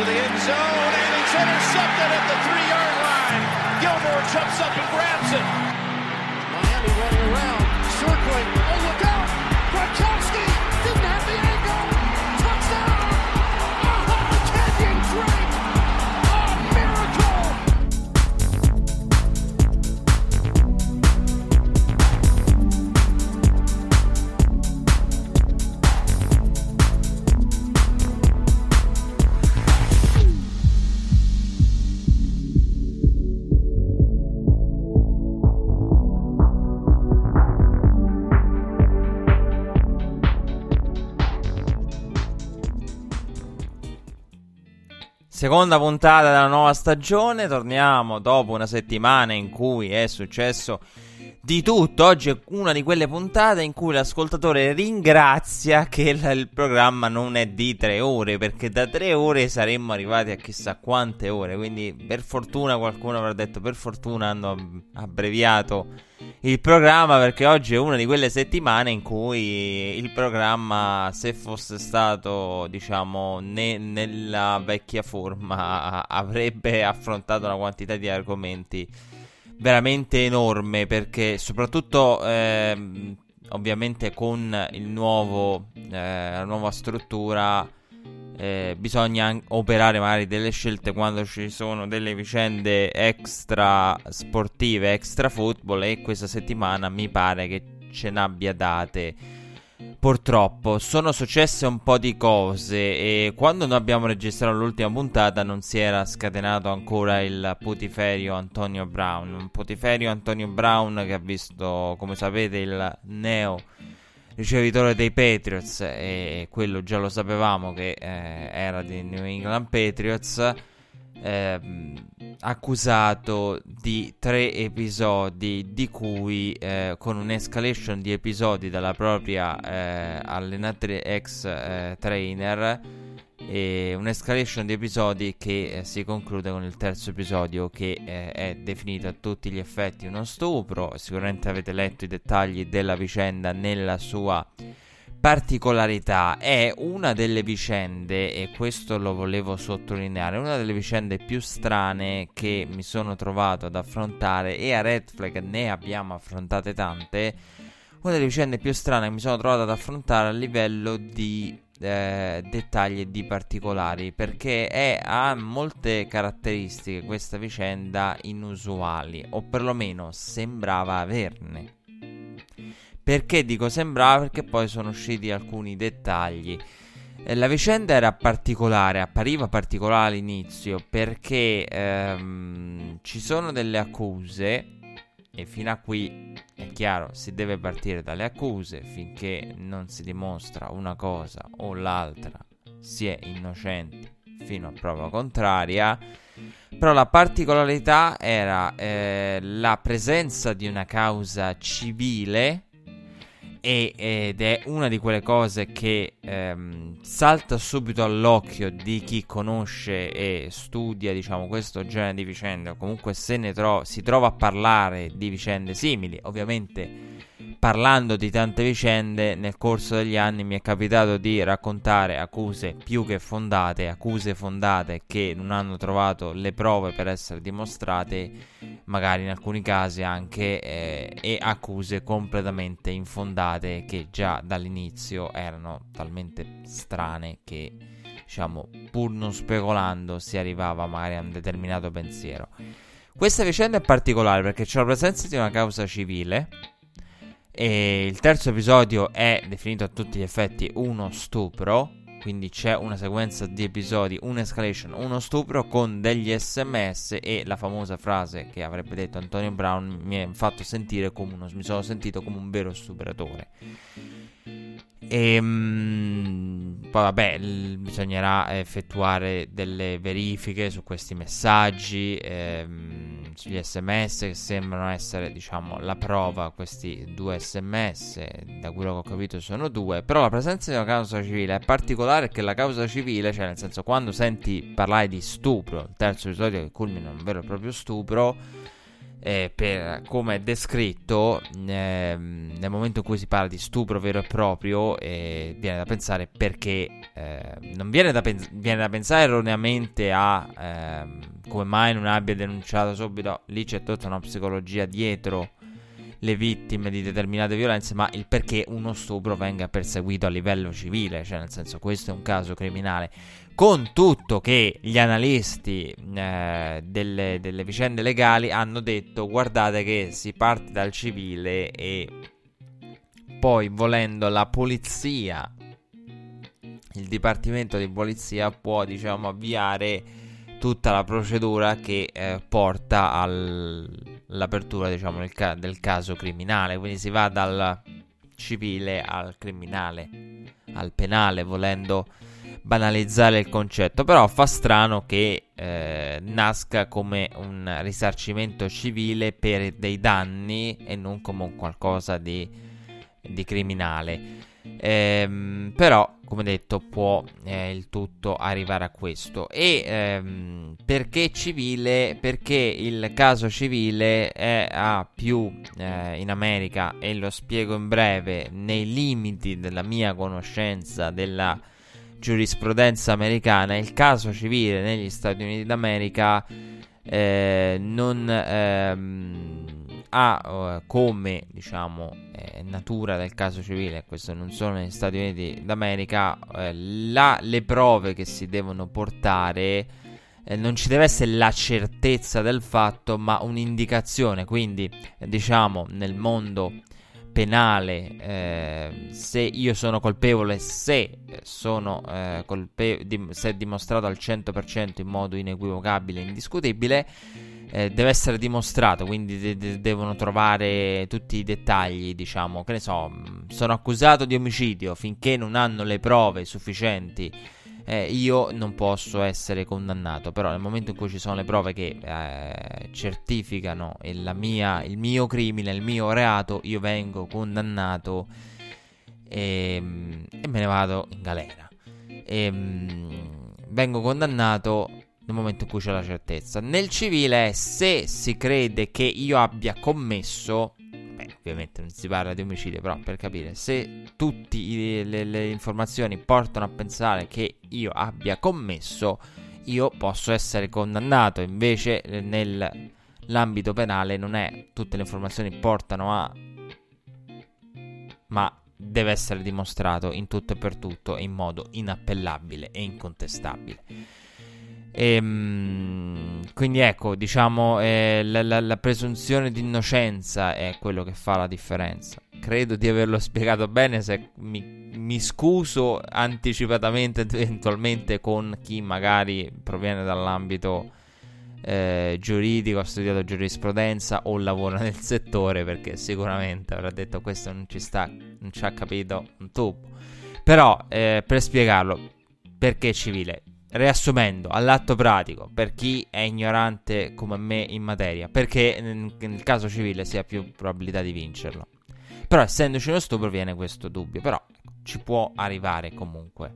to the end zone, and it's intercepted at the three-yard line. Gilmore jumps up and grabs it. Miami running around, circling. Oh, look out! Gronkowski Seconda puntata della nuova stagione, torniamo dopo una settimana in cui è successo di tutto. Oggi è una di quelle puntate in cui l'ascoltatore ringrazia che il, il programma non è di tre ore, perché da tre ore saremmo arrivati a chissà quante ore. Quindi per fortuna qualcuno avrà detto per fortuna hanno abbreviato il programma perché oggi è una di quelle settimane in cui il programma, se fosse stato, diciamo, ne- nella vecchia forma, avrebbe affrontato una quantità di argomenti veramente enorme perché soprattutto ehm, ovviamente con nuovo, eh, la nuova struttura eh, bisogna operare magari delle scelte quando ci sono delle vicende extra sportive, extra football e questa settimana mi pare che ce n'abbia date. Purtroppo sono successe un po' di cose e quando noi abbiamo registrato l'ultima puntata non si era scatenato ancora il putiferio Antonio Brown. Un putiferio Antonio Brown che ha visto, come sapete, il neo ricevitore dei Patriots e quello già lo sapevamo che eh, era di New England Patriots eh, accusato di tre episodi di cui eh, con un'escalation di episodi dalla propria eh, allenatore ex eh, trainer e un'escalation di episodi che eh, si conclude con il terzo episodio che eh, è definito a tutti gli effetti uno stupro. Sicuramente avete letto i dettagli della vicenda nella sua particolarità è una delle vicende, e questo lo volevo sottolineare, una delle vicende più strane che mi sono trovato ad affrontare e a Red Flag ne abbiamo affrontate tante. Una delle vicende più strane che mi sono trovato ad affrontare a livello di eh, dettagli e di particolari perché è, ha molte caratteristiche questa vicenda inusuali o perlomeno sembrava averne perché dico sembrava? Perché poi sono usciti alcuni dettagli. Eh, la vicenda era particolare, appariva particolare all'inizio perché ehm, ci sono delle accuse e fino a qui è chiaro, si deve partire dalle accuse finché non si dimostra una cosa o l'altra si è innocenti fino a prova contraria. Però la particolarità era eh, la presenza di una causa civile e, ed è una di quelle cose che ehm, salta subito all'occhio di chi conosce e studia diciamo questo genere di vicende o comunque se ne tro- si trova a parlare di vicende simili ovviamente parlando di tante vicende nel corso degli anni mi è capitato di raccontare accuse più che fondate, accuse fondate che non hanno trovato le prove per essere dimostrate, magari in alcuni casi anche, eh, e accuse completamente infondate che già dall'inizio erano talmente strane che, diciamo, pur non speculando si arrivava magari a un determinato pensiero. Questa vicenda è particolare perché c'è la presenza di una causa civile e il terzo episodio è definito a tutti gli effetti uno stupro. Quindi c'è una sequenza di episodi, un'escalation, uno stupro con degli sms e la famosa frase che avrebbe detto Antonio Brown mi ha fatto sentire come uno, mi sono sentito come un vero stupratore. E mh, poi vabbè, l- bisognerà effettuare delle verifiche su questi messaggi, ehm, sugli sms che sembrano essere, diciamo, la prova, questi due sms, da quello che ho capito sono due, però la presenza di una causa civile è particolare che la causa civile, cioè nel senso quando senti parlare di stupro, il terzo episodio che culmina in un vero e proprio stupro, eh, per come è descritto, eh, nel momento in cui si parla di stupro vero e proprio, eh, viene da pensare perché eh, non viene da, pen- viene da, pensare erroneamente a ehm, come mai non abbia denunciato subito. Lì c'è tutta una psicologia dietro le vittime di determinate violenze, ma il perché uno stupro venga perseguito a livello civile, cioè nel senso questo è un caso criminale. Con tutto che gli analisti eh, delle, delle vicende legali hanno detto guardate che si parte dal civile e poi volendo la polizia, il dipartimento di polizia può diciamo avviare tutta la procedura che eh, porta all'apertura diciamo, ca- del, caso criminale. Quindi si va dal civile al criminale, al penale, volendo banalizzare il concetto. Però fa strano che eh, nasca come un risarcimento civile per dei danni e non come un qualcosa di, di criminale. Ehm, però, come detto, può eh, il tutto arrivare a questo. E ehm, perché civile? Perché il caso civile è, ha più eh, in America, e lo spiego in breve, nei limiti della mia conoscenza della giurisprudenza americana, il caso civile negli Stati Uniti d'America eh, non ehm, ha uh, come diciamo eh, natura del caso civile, questo non solo negli Stati Uniti d'America, eh, la, le prove che si devono portare eh, non ci deve essere la certezza del fatto, ma un'indicazione. Quindi, diciamo, nel mondo penale, eh, se io sono colpevole, se sono eh, colpe- di- se è dimostrato al 100% in modo inequivocabile e indiscutibile eh, deve essere dimostrato, quindi de- de- devono trovare tutti i dettagli, diciamo, che ne so, sono accusato di omicidio, finché non hanno le prove sufficienti eh, io non posso essere condannato, però nel momento in cui ci sono le prove che eh, certificano mia, il mio crimine, il mio reato, io vengo condannato e, ehm, e me ne vado in galera. E, ehm, vengo condannato nel momento in cui c'è la certezza. Nel civile, se si crede che io abbia commesso, ovviamente non si parla di omicidio, però per capire, se tutte le, le informazioni portano a pensare che io abbia commesso, io posso essere condannato. Invece, nell'ambito penale, non è tutte le informazioni portano a, ma deve essere dimostrato in tutto e per tutto in modo inappellabile e incontestabile. E, ehm, quindi ecco, diciamo, eh, la, la, la, presunzione di innocenza è quello che fa la differenza. Credo di averlo spiegato bene, se mi, mi scuso anticipatamente eventualmente con chi magari proviene dall'ambito eh, giuridico, ha studiato giurisprudenza o lavora nel settore, perché sicuramente avrà detto questo non ci sta, non ci ha capito un tubo. Però, eh, per spiegarlo, perché civile? Riassumendo, all'atto pratico, per chi è ignorante come me in materia, perché nel caso civile si ha più probabilità di vincerlo. Però essendoci uno stupro viene questo dubbio, però ci può arrivare comunque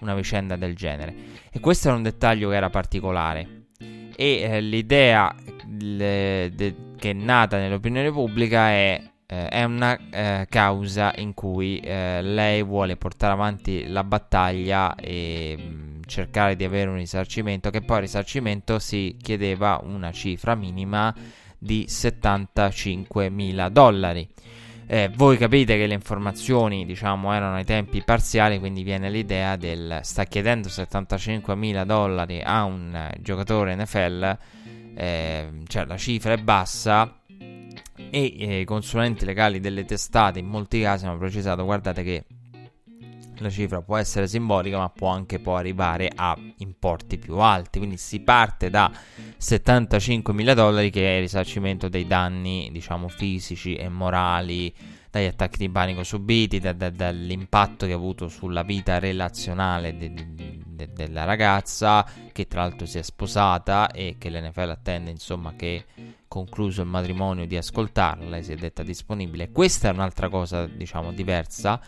una vicenda del genere. E questo era un dettaglio che era particolare. E eh, l'idea le, de, che è nata nell'opinione pubblica è, eh, è una eh, causa in cui eh, lei vuole portare avanti la battaglia e cercare di avere un risarcimento, che poi risarcimento si chiedeva una cifra minima di 75 mila dollari. Eh, voi capite che le informazioni, diciamo, erano ai tempi parziali, quindi viene l'idea del sta chiedendo 75 mila dollari a un eh, giocatore NFL, eh, cioè la cifra è bassa e eh, i consulenti legali delle testate in molti casi hanno precisato guardate che la cifra può essere simbolica ma può anche poi arrivare a importi più alti. Quindi si parte da 75 mila dollari che è il risarcimento dei danni diciamo fisici e morali dagli attacchi di panico subiti da, da, dall'impatto che ha avuto sulla vita relazionale de, de, de, della ragazza che tra l'altro si è sposata e che l'NFL attende insomma che concluso il matrimonio di ascoltarla lei si è detta disponibile. Questa è un'altra cosa diciamo diversa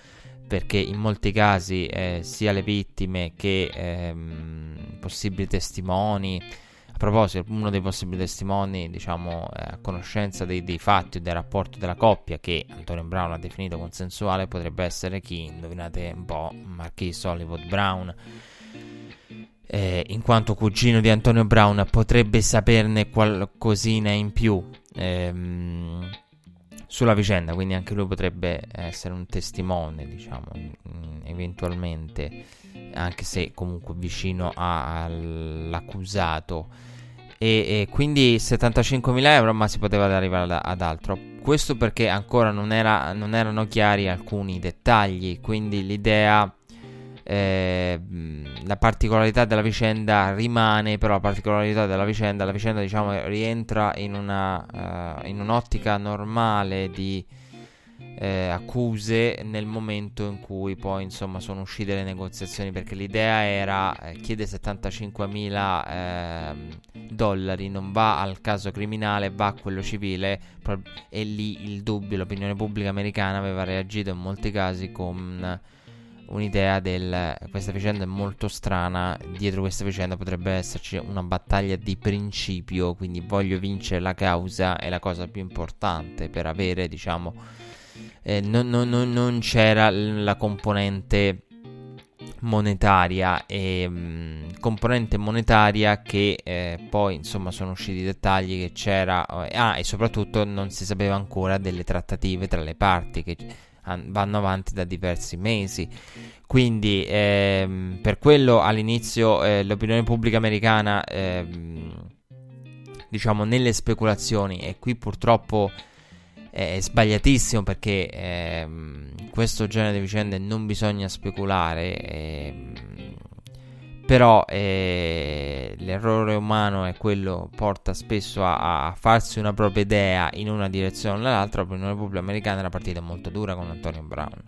perché in molti casi eh, sia le vittime che ehm, possibili testimoni A proposito, uno dei possibili testimoni, diciamo, eh, a conoscenza dei, dei fatti e del rapporto della coppia che Antonio Brown ha definito consensuale potrebbe essere chi, indovinate un po', Marquis Hollywood Brown. Eh, in quanto cugino di Antonio Brown potrebbe saperne qualcosina in più ehm, sulla vicenda, quindi anche lui potrebbe essere un testimone, diciamo, eventualmente, anche se comunque vicino all'accusato e, e quindi 75.000 euro, ma si poteva arrivare ad altro. Questo perché ancora non, era, non, erano chiari alcuni dettagli, quindi l'idea, eh, la particolarità della vicenda rimane, però la particolarità della vicenda, la vicenda diciamo rientra in, una, uh, in un'ottica normale di eh, accuse nel momento in cui poi insomma sono uscite le negoziazioni perché l'idea era eh, chiede 75.000 eh, dollari non va al caso criminale va a quello civile pro- e lì il dubbio l'opinione pubblica americana aveva reagito in molti casi con un'idea del questa vicenda è molto strana dietro questa vicenda potrebbe esserci una battaglia di principio quindi voglio vincere la causa è la cosa più importante per avere diciamo eh, non, non, non, c'era la componente monetaria e mh, mm, componente monetaria che eh, poi insomma sono usciti i dettagli che c'era eh, ah e soprattutto non si sapeva ancora delle trattative tra le parti che vanno avanti da diversi mesi quindi ehm, per quello all'inizio eh, l'opinione pubblica americana ehm, diciamo nelle speculazioni e qui purtroppo è sbagliatissimo perché ehm, questo genere di vicende non bisogna speculare. Ehm, però eh, l'errore umano è quello porta spesso a, a, farsi una propria idea in una direzione o nell'altra. L'opinione pubblica americana era partita molto dura con Antonio Brown.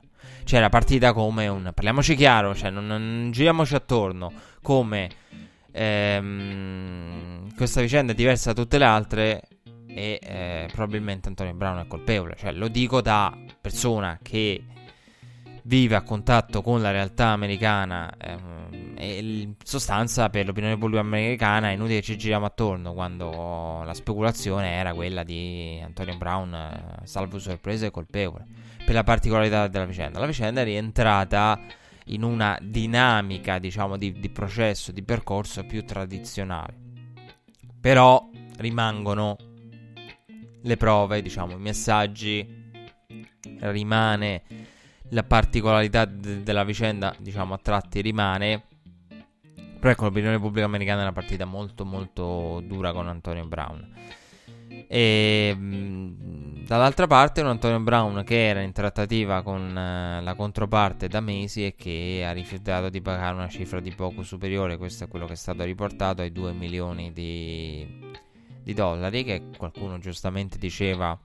Cioè era partita come un... parliamoci chiaro, cioè non, non giriamoci attorno, come ehm, questa vicenda è diversa da tutte le altre e eh, probabilmente Antonio Brown è colpevole. Cioè, lo dico da persona che vive a contatto con la realtà americana ehm, in sostanza per l'opinione pubblica americana è inutile che ci giriamo attorno quando la speculazione era quella di Antonio Brown eh, salvo sorpresa e colpevole per la particolarità della vicenda la vicenda è rientrata in una dinamica diciamo di, di processo di percorso più tradizionale però rimangono le prove, diciamo, i messaggi, rimane la particolarità de- della vicenda, diciamo, a tratti rimane. Però ecco, l'opinione pubblica americana è una partita molto molto dura con Antonio Brown. E dall'altra parte un Antonio Brown che era in trattativa con uh, la controparte da mesi e che ha rifiutato di pagare una cifra di poco superiore, questo è quello che è stato riportato, ai 2 milioni di di dollari, che qualcuno giustamente diceva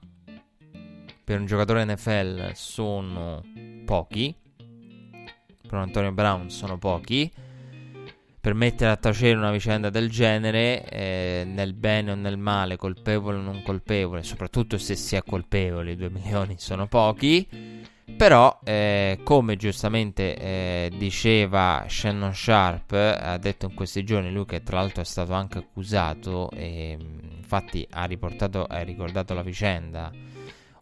per un giocatore NFL sono pochi, per Antonio Brown sono pochi. Per mettere a tacere una vicenda del genere, eh, nel bene o nel male, colpevole o non colpevole, soprattutto se si è colpevoli, 2 milioni sono pochi. Però, eh, come giustamente eh, diceva Shannon Sharp, ha detto in questi giorni, lui che tra l'altro è stato anche accusato, e infatti ha, riportato, ha ricordato la vicenda,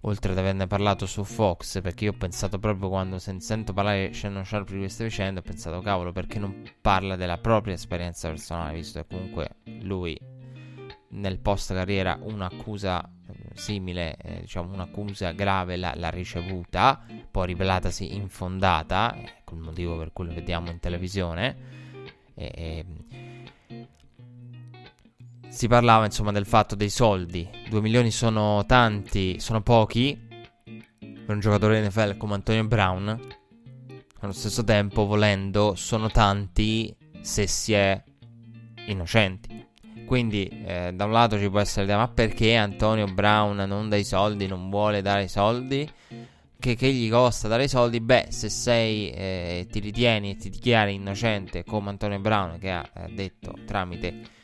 oltre ad averne parlato su Fox, perché io ho pensato proprio quando sen- sento parlare Shannon Sharp di queste vicende, ho pensato cavolo perché non parla della propria esperienza personale, visto che comunque lui nel post carriera un'accusa simile, eh, diciamo un'accusa grave l'ha, l'ha, ricevuta, poi rivelatasi infondata, ecco il motivo per cui lo vediamo in televisione. E, e, si parlava insomma del fatto dei soldi, 2 milioni sono tanti, sono pochi per un giocatore NFL come Antonio Brown, allo stesso tempo volendo sono tanti se si è innocenti. Quindi eh, da un lato ci può essere l'idea, ma perché Antonio Brown non dà i soldi, non vuole dare i soldi? Che, che gli costa dare i soldi? Beh, se sei, eh, ti ritieni e ti dichiari innocente come Antonio Brown che ha eh, detto tramite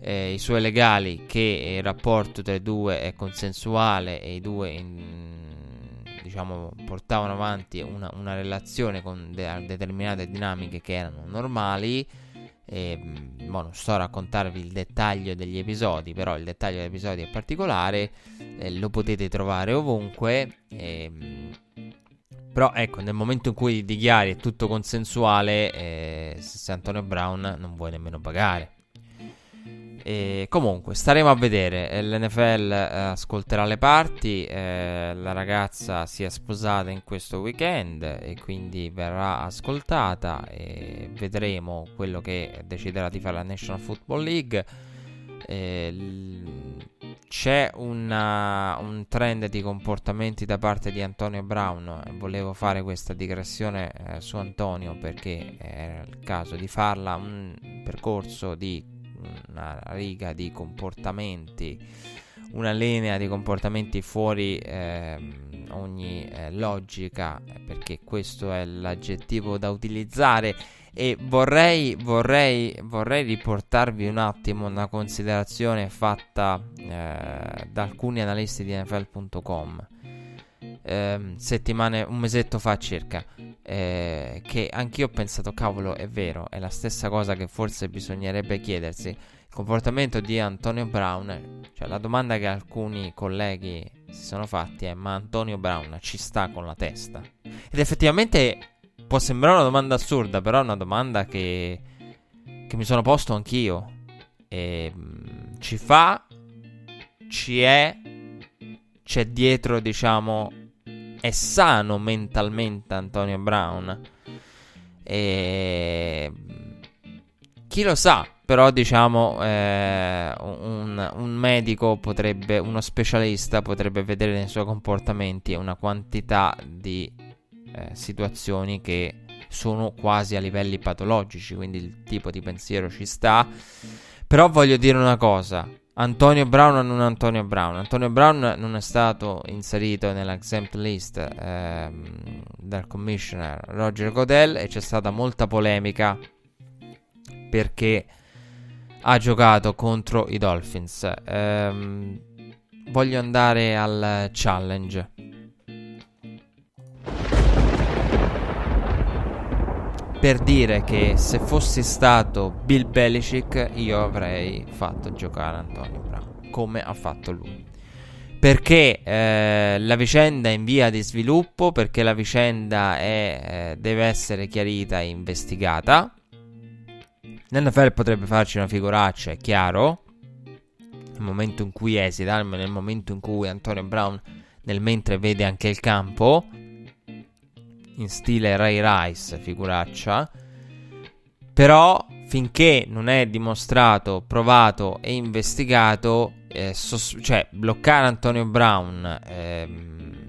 eh, i suoi legali che il rapporto tra i due è consensuale e i due in, diciamo portavano avanti una, una relazione con de- determinate dinamiche che erano normali E, boh, non sto a raccontarvi il dettaglio degli episodi, però il dettaglio degli episodi è particolare, eh, lo potete trovare ovunque. E, mm, però ecco, nel momento in cui dichiari è tutto consensuale, eh, se Antonio Brown non vuoi nemmeno pagare. E comunque, staremo a vedere. Eh, L'NFL eh, ascolterà le parti. Eh, la ragazza si è sposata in questo weekend e quindi verrà ascoltata. E vedremo quello che deciderà di fare la National Football League. Eh, c'è una, un trend di comportamenti da parte di Antonio Brown. Volevo fare questa digressione eh, su Antonio perché era il caso di farla. Un percorso di una riga di comportamenti, una linea di comportamenti fuori eh, ogni eh, logica, perché questo è l'aggettivo da utilizzare. E vorrei, vorrei, vorrei riportarvi un attimo una considerazione fatta eh, da alcuni analisti di NFL.com. Eh, settimane, un mesetto fa circa, eh, che anch'io ho pensato, cavolo, è vero, è la stessa cosa che forse bisognerebbe chiedersi. Il comportamento di Antonio Brown, cioè la domanda che alcuni colleghi si sono fatti è: ma Antonio Brown ci sta con la testa? Ed effettivamente può sembrare una domanda assurda, però è una domanda che, che mi sono posto anch'io. E, mh, ci fa, ci è, c'è dietro, diciamo, è sano mentalmente Antonio Brown. E chi lo sa, però diciamo eh, un, un, medico potrebbe, uno specialista potrebbe vedere nei suoi comportamenti una quantità di eh, situazioni che sono quasi a livelli patologici, quindi il tipo di pensiero ci sta. Però voglio dire una cosa, Antonio Brown o non Antonio Brown? Antonio Brown non è stato inserito nell'exempt list ehm, dal commissioner Roger Godel e c'è stata molta polemica perché ha giocato contro i Dolphins. Ehm, voglio andare al challenge. Per dire che se fossi stato Bill Belichick io avrei fatto giocare Antonio Brown come ha fatto lui. Perché eh, la vicenda è in via di sviluppo perché la vicenda è, eh, deve essere chiarita e investigata. L'NFL potrebbe farci una figuraccia è chiaro. Nel momento in cui esita nel momento in cui Antonio Brown nel mentre vede anche il campo in stile Ray Rice, figuraccia. Però finché non è dimostrato, provato e investigato, eh, sos- cioè bloccare Antonio Brown, eh,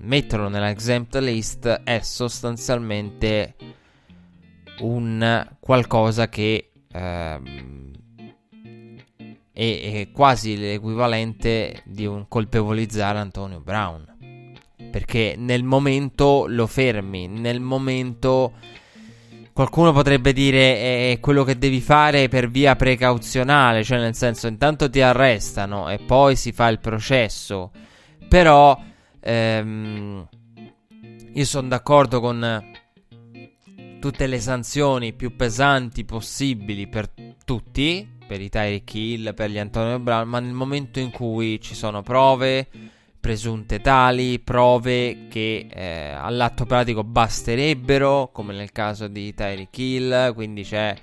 metterlo nella exempt list è sostanzialmente un qualcosa che eh, è, è quasi l'equivalente di un colpevolizzare Antonio Brown perché nel momento lo fermi, nel momento qualcuno potrebbe dire è quello che devi fare per via precauzionale, cioè nel senso intanto ti arrestano e poi si fa il processo, però ehm, io sono d'accordo con tutte le sanzioni più pesanti possibili per tutti, per i Tyreek Hill, per gli Antonio Brown, ma nel momento in cui ci sono prove presunte tali, prove che eh, all'atto pratico basterebbero, come nel caso di Tyreek Hill, quindi c'è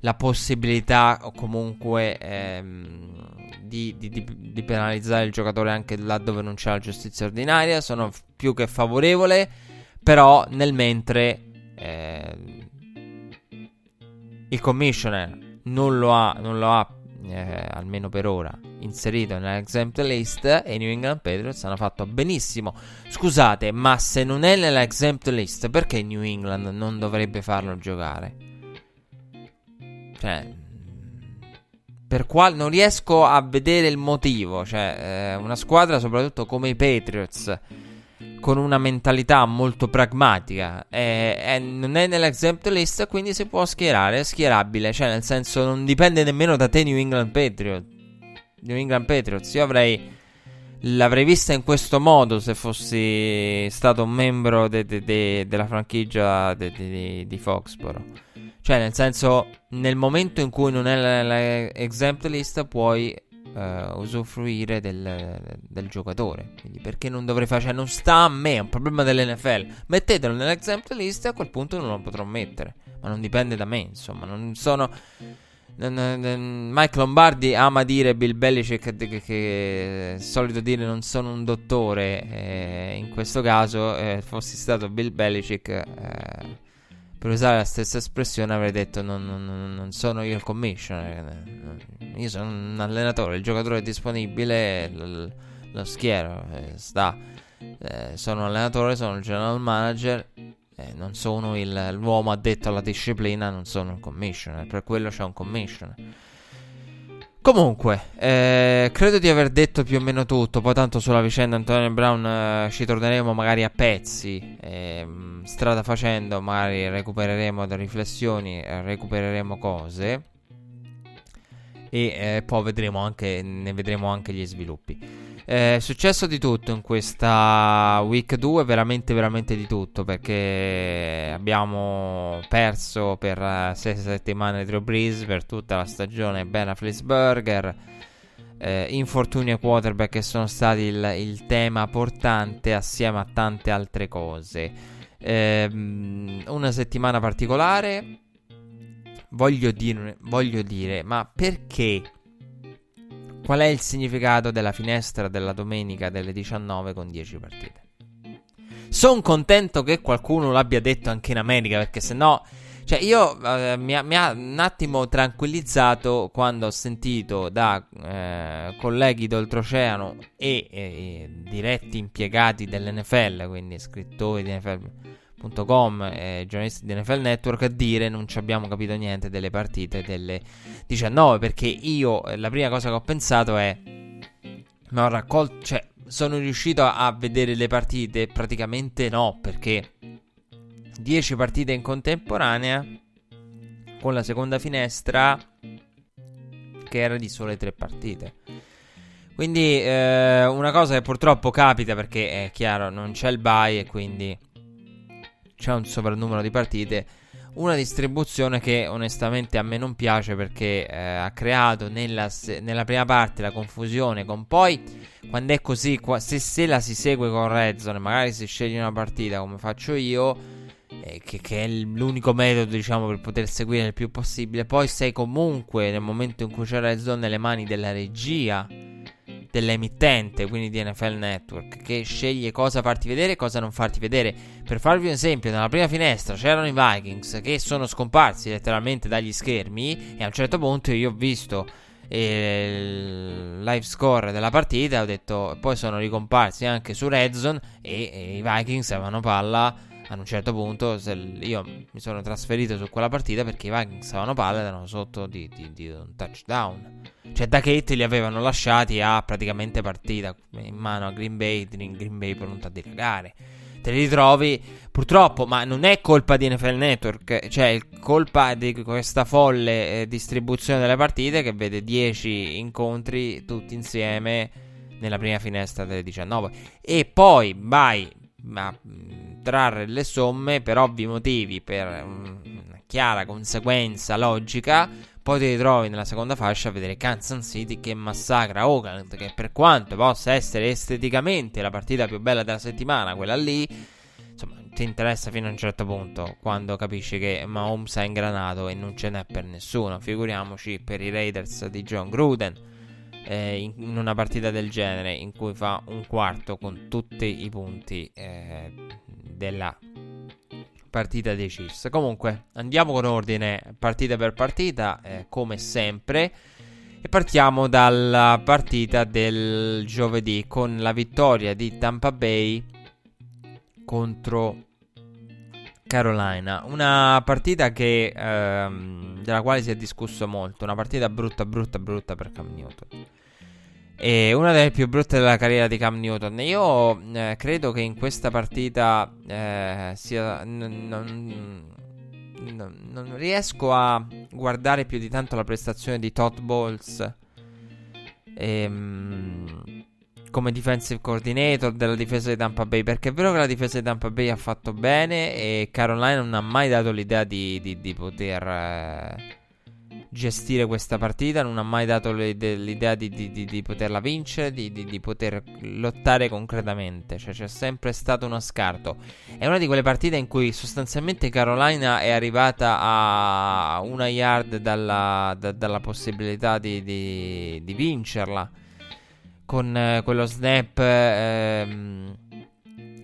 la possibilità o comunque ehm, di, di, di, di, penalizzare il giocatore anche laddove non c'è la giustizia ordinaria, sono più che favorevole, però nel mentre eh, il commissioner non lo ha, non lo ha eh, almeno per ora, inserito nell'exempt list e i New England Patriots hanno fatto benissimo. Scusate, ma se non è nell'exempt list, perché New England non dovrebbe farlo giocare? Cioè, per quale non riesco a vedere il motivo. Cioè, eh, una squadra, soprattutto come i Patriots con una mentalità molto pragmatica. È, è, non è nell'exempt list, quindi si può schierare, è schierabile. Cioè, nel senso, non dipende nemmeno da te, New England Patriots. New England Patriots, io avrei. L'avrei vista in questo modo se fossi stato un membro de, de, de, della franchigia di Foxboro. Cioè, nel senso, nel momento in cui non è l'exempt list, puoi uh, usufruire del, del, giocatore. Quindi, perché non dovrei fare? Cioè, non sta a me, è un problema dell'NFL. Mettetelo nell'exempt list e a quel punto non lo potrò mettere. Ma non dipende da me, insomma. Non sono. Mike Lombardi ama dire Bill Belichick che, che, che è solito dire non sono un dottore. Eh, in questo caso, eh, fossi stato Bill Belichick, eh, per usare la stessa espressione, avrei detto: non, non, non, sono io il commissioner. Io sono un allenatore. Il giocatore è disponibile, lo, lo schiero, eh, sta. Eh, sono un allenatore, sono il general manager eh, non sono il, l'uomo addetto alla disciplina, non sono un commissioner, per quello c'è un commissioner. Comunque, eh, credo di aver detto più o meno tutto. Poi, tanto sulla vicenda Antonio Brown eh, ci torneremo magari a pezzi. Eh, strada facendo, magari recupereremo delle riflessioni, eh, recupereremo cose. E eh, poi vedremo anche, ne vedremo anche gli sviluppi. Eh, è successo di tutto in questa week 2, veramente, veramente di tutto. Perché abbiamo perso per 6 settimane Drew Brees per tutta la stagione Ben Afflisburger. Eh, infortuni a quarterback che sono stati il, il, tema portante assieme a tante altre cose. Eh, una settimana particolare. Voglio dire, voglio dire, ma perché Qual è il significato della finestra della domenica delle 19 con 10 partite? Sono contento che qualcuno l'abbia detto anche in America, perché se no... Cioè, io eh, mi, ha, mi, ha, un attimo tranquillizzato quando ho sentito da eh, colleghi d'oltreoceano e, e, diretti impiegati dell'NFL, quindi scrittori di NFL Com e giornalisti di NFL Network a dire non ci abbiamo capito niente delle partite delle 19 perché io eh, la prima cosa che ho pensato è ma ho raccolto cioè sono riuscito a vedere le partite? Praticamente no perché 10 partite in contemporanea con la seconda finestra che era di sole 3 partite. Quindi eh, una cosa che purtroppo capita perché è chiaro non c'è il bye e quindi c'è un sovrannumero di partite. Una distribuzione che onestamente a me non piace perché eh, ha creato nella, nella, prima parte la confusione con poi quando è così, qua, se, se, la si segue con Redzone, magari si sceglie una partita come faccio io, eh, che, che, è l'unico metodo diciamo per poter seguire il più possibile, poi sei comunque nel momento in cui c'è Redzone nelle mani della regia dell'emittente, quindi di NFL Network, che sceglie cosa farti vedere e cosa non farti vedere. Per farvi un esempio, nella prima finestra c'erano i Vikings che sono scomparsi letteralmente dagli schermi e a un certo punto io ho visto il live score della partita ho detto poi sono ricomparsi anche su Redzone e, e i Vikings avevano palla ad un certo punto io mi sono trasferito su quella partita perché i Vikings avevano palla ed erano sotto di, di, di un touchdown. Cioè da Kate li avevano lasciati a praticamente partita in mano a Green Bay, Green Bay pronta a dilagare. Te li ritrovi purtroppo, ma non è colpa di NFL Network, cioè è colpa di questa folle eh, distribuzione delle partite che vede 10 incontri tutti insieme nella prima finestra delle 19 e poi vai a trarre le somme per ovvi motivi, per una chiara conseguenza logica, poi ti ritrovi nella seconda fascia a vedere Kansas City che massacra Oakland, che per quanto possa essere esteticamente la partita più bella della settimana, quella lì, insomma, ti interessa fino a un certo punto, quando capisci che Mahomes ha ingranato e non ce n'è per nessuno, figuriamoci per i Raiders di John Gruden eh, in, in, una partita del genere in cui fa un quarto con tutti i punti eh, della partita dei Chiefs. Comunque andiamo con ordine partita per partita, eh, come sempre. E partiamo dalla partita del giovedì con la vittoria di Tampa Bay contro Carolina. Una partita che, ehm, della quale si è discusso molto. Una partita brutta, brutta, brutta per Cam Newton. E una delle più brutte della carriera di Cam Newton. Io eh, credo che in questa partita eh, sia. N- non, non, riesco a guardare più di tanto la prestazione di Todd Bowles. Ehm, come defensive coordinator della difesa di Tampa Bay. Perché è vero che la difesa di Tampa Bay ha fatto bene e Carolina non ha mai dato l'idea di, di, di poter eh, gestire questa partita, non ha mai dato l'idea di, di poterla vincere, di, poter lottare concretamente. Cioè c'è sempre stato uno scarto. È una di quelle partite in cui sostanzialmente Carolina è arrivata a una yard dalla, da, dalla possibilità di vincerla con eh, quello snap ehm,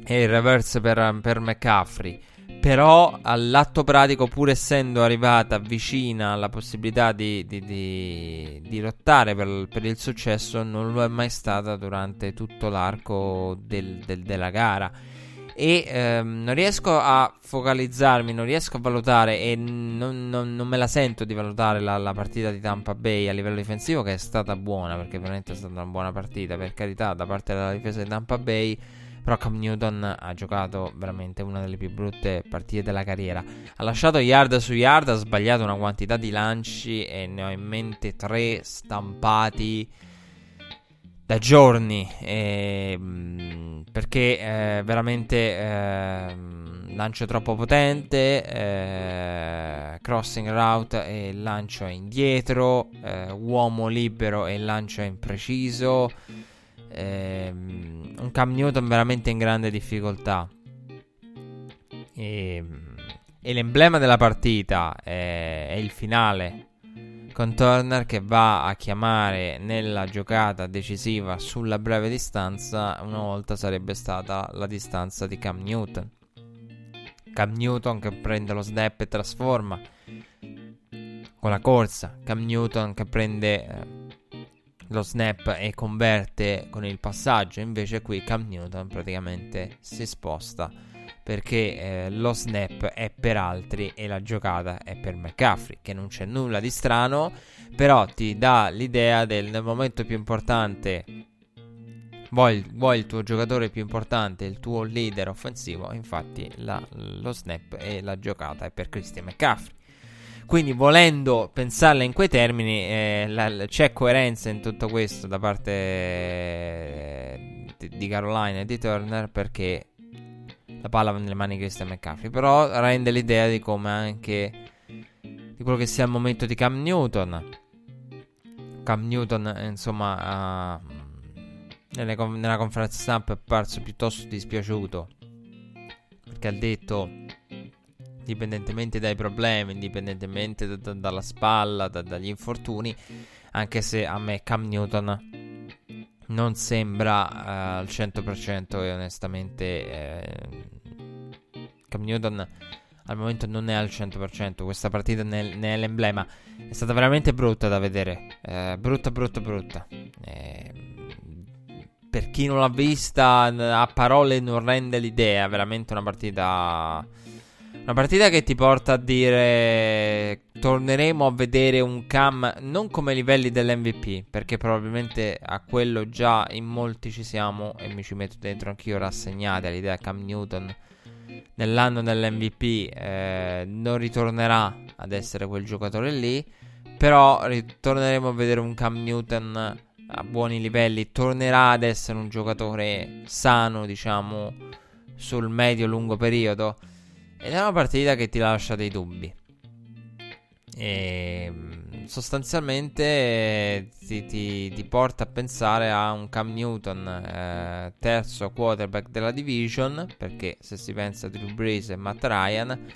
e il reverse per, per McCaffrey. Però all'atto pratico, pur essendo arrivata vicina alla possibilità di, di, di, di lottare per, per, il successo, non lo è mai stata durante tutto l'arco del, del, della gara. E ehm, non riesco a focalizzarmi, non riesco a valutare e non, non, non me la sento di valutare la, la, partita di Tampa Bay a livello difensivo che è stata buona perché veramente è stata una buona partita. Per carità da parte della difesa di Tampa Bay però Cam Newton ha giocato veramente una delle più brutte partite della carriera. Ha lasciato yard su yard ha sbagliato una quantità di lanci e ne ho in mente tre stampati da giorni. Eh, perché eh, veramente eh, lancio troppo potente eh, crossing route e lancio indietro eh, uomo libero e lancio impreciso ehm, un Cam Newton veramente in grande difficoltà e, e l'emblema della partita è, è il finale con Turner che va a chiamare nella giocata decisiva sulla breve distanza, una volta sarebbe stata la distanza di Cam Newton. Cam Newton che prende lo snap e trasforma con la corsa, Cam Newton che prende eh, lo snap e converte con il passaggio, invece qui Cam Newton praticamente si sposta perché eh, lo snap è per altri e la giocata è per McCaffrey, che non c'è nulla di strano, però ti dà l'idea del nel momento più importante vuoi, vuoi, il tuo giocatore più importante, il tuo leader offensivo, infatti la, lo snap e la giocata è per Christian McCaffrey. Quindi volendo pensarla in quei termini, eh, la, c'è coerenza in tutto questo da parte eh, di, Carolina e di Turner perché la palla va nelle mani di Christian McCaffrey. Però rende l'idea di come anche di quello che sia il momento di Cam Newton. Cam Newton, insomma, uh, nelle, nella conferenza stampa è apparso piuttosto dispiaciuto. Perché ha detto, indipendentemente dai problemi, indipendentemente da, da, dalla spalla, da, dagli infortuni, anche se a me Cam Newton non sembra uh, al 100% e onestamente eh, Cam Newton al momento non è al 100%. Questa partita ne, è l'emblema. È stata veramente brutta da vedere. Eh, brutta, brutta, brutta. Eh, per chi non l'ha vista, a parole non rende l'idea. Veramente una partita. Una partita che ti porta a dire torneremo a vedere un cam non come livelli dell'MVP, perché probabilmente a quello già in molti ci siamo e mi ci metto dentro anch'io rassegnati all'idea Cam Newton nell'anno dell'MVP eh, non ritornerà ad essere quel giocatore lì, però ritorneremo a vedere un Cam Newton a buoni livelli, tornerà ad essere un giocatore sano, diciamo, sul medio-lungo periodo. Ed è una partita che ti lascia dei dubbi. E sostanzialmente ti, ti, ti, porta a pensare a un Cam Newton eh, terzo quarterback della division perché se si pensa a Drew Brees e Matt Ryan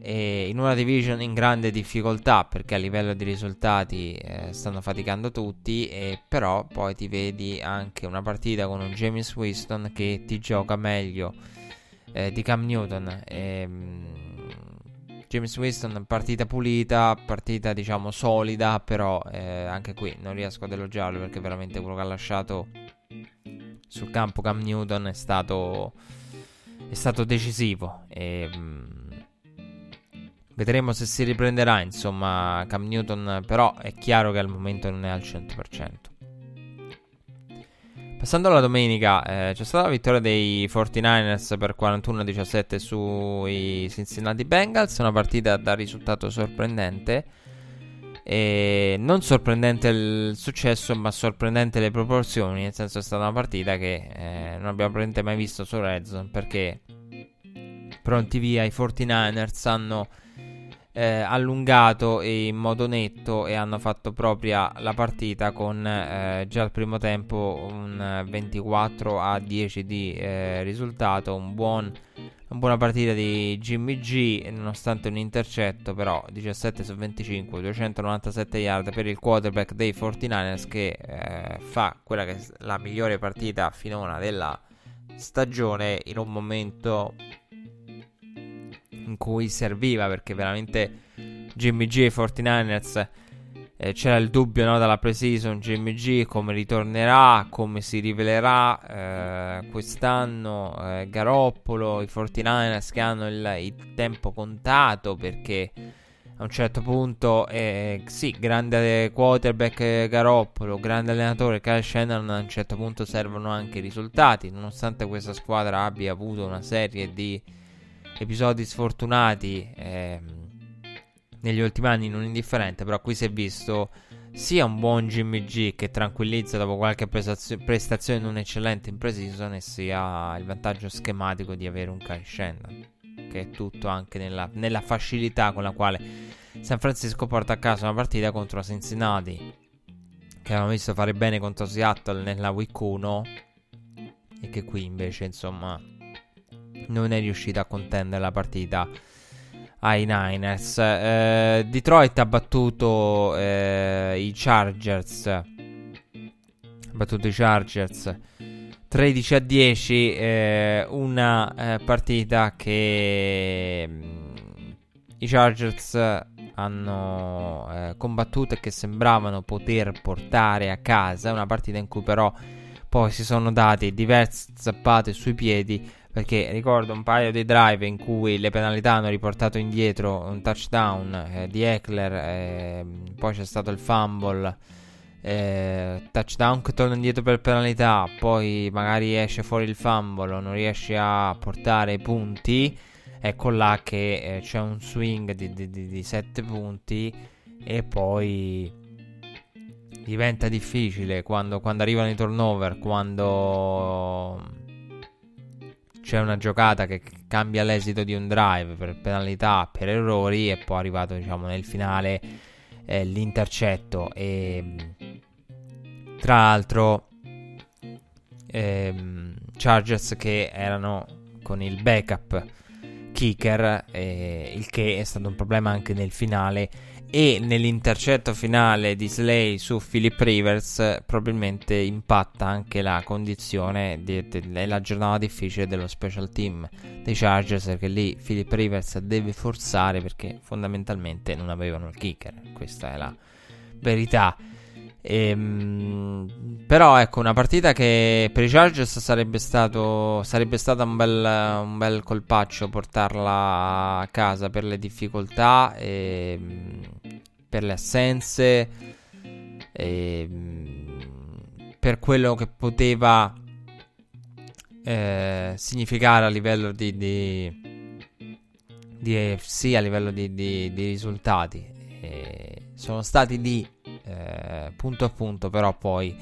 e in una division in grande difficoltà perché a livello di risultati eh, stanno faticando tutti e però poi ti vedi anche una partita con un James Winston che ti gioca meglio eh, di Cam Newton e, ehm, James Winston partita pulita, partita diciamo solida, però eh, anche qui non riesco ad elogiarlo perché veramente quello che ha lasciato sul campo Cam Newton è stato, è stato decisivo e mh, mm, vedremo se si riprenderà insomma Cam Newton, però è chiaro che al momento non è al 100%. Passando alla domenica, eh, c'è stata la vittoria dei 49ers per 41-17 sui Cincinnati Bengals, una partita da risultato sorprendente. E non sorprendente il successo, ma sorprendente le proporzioni. Nel senso, è stata una partita che eh, non abbiamo praticamente mai visto su Red Zone. Perché pronti via i 49ers hanno eh, allungato in modo netto e hanno fatto propria la partita con eh, già al primo tempo un 24 a 10 di eh, risultato, un buon, una buona partita di Jimmy G nonostante un intercetto però 17 su 25, 297 yard per il quarterback dei 49ers che eh, fa quella che è la migliore partita finora della stagione in un momento in cui serviva perché veramente Jimmy G e 49ers eh, c'era il dubbio no, dalla pre-season Jimmy G come ritornerà, come si rivelerà eh, quest'anno eh, Garoppolo, i 49ers che hanno il, il, tempo contato perché a un certo punto eh, sì, grande quarterback Garoppolo, grande allenatore Kyle Shannon a un certo punto servono anche i risultati nonostante questa squadra abbia avuto una serie di episodi sfortunati eh, negli ultimi anni non indifferente, però qui si è visto sia un buon Jimmy G che tranquillizza dopo qualche prestazio- prestazione non eccellente in pre-season e sia il vantaggio schematico di avere un Kyle Shannon che è tutto anche nella, nella facilità con la quale San Francisco porta a casa una partita contro Cincinnati che avevamo visto fare bene contro Seattle nella week 1 e che qui invece insomma non è riuscito a contendere la partita ai Niners. Eh, Detroit ha battuto eh, i Chargers. Ha battuto i Chargers 13 a 10. Eh, una eh, partita che mm, i Chargers hanno eh, combattuto e che sembravano poter portare a casa. Una partita in cui però poi si sono dati diverse zappate sui piedi perché ricordo un paio di drive in cui le penalità hanno riportato indietro un touchdown eh, di Eckler, eh, poi c'è stato il fumble, eh, touchdown che torna indietro per penalità, poi magari esce fuori il fumble, non riesce a portare punti, ecco là che eh, c'è un swing di, di, di, di 7 punti e poi diventa difficile quando, quando arrivano i turnover, quando c'è una giocata che cambia l'esito di un drive per penalità, per errori e poi è arrivato diciamo nel finale eh, l'intercetto. E tra l'altro ehm, Chargers che erano con il backup kicker eh, il che è stato un problema anche nel finale e nell'intercetto finale di Slay su Philip Rivers probabilmente impatta anche la condizione e la giornata difficile dello special team dei Chargers perché lì Philip Rivers deve forzare perché fondamentalmente non avevano il kicker. Questa è la verità ehm, però ecco una partita che per i Chargers sarebbe stato sarebbe stata un bel, un bel colpaccio portarla a casa per le difficoltà e ehm, per le assenze, e, ehm, per quello che poteva eh, significare a livello di, di, di AFC, a livello di, di, di risultati. E sono stati lì eh, punto a punto, però poi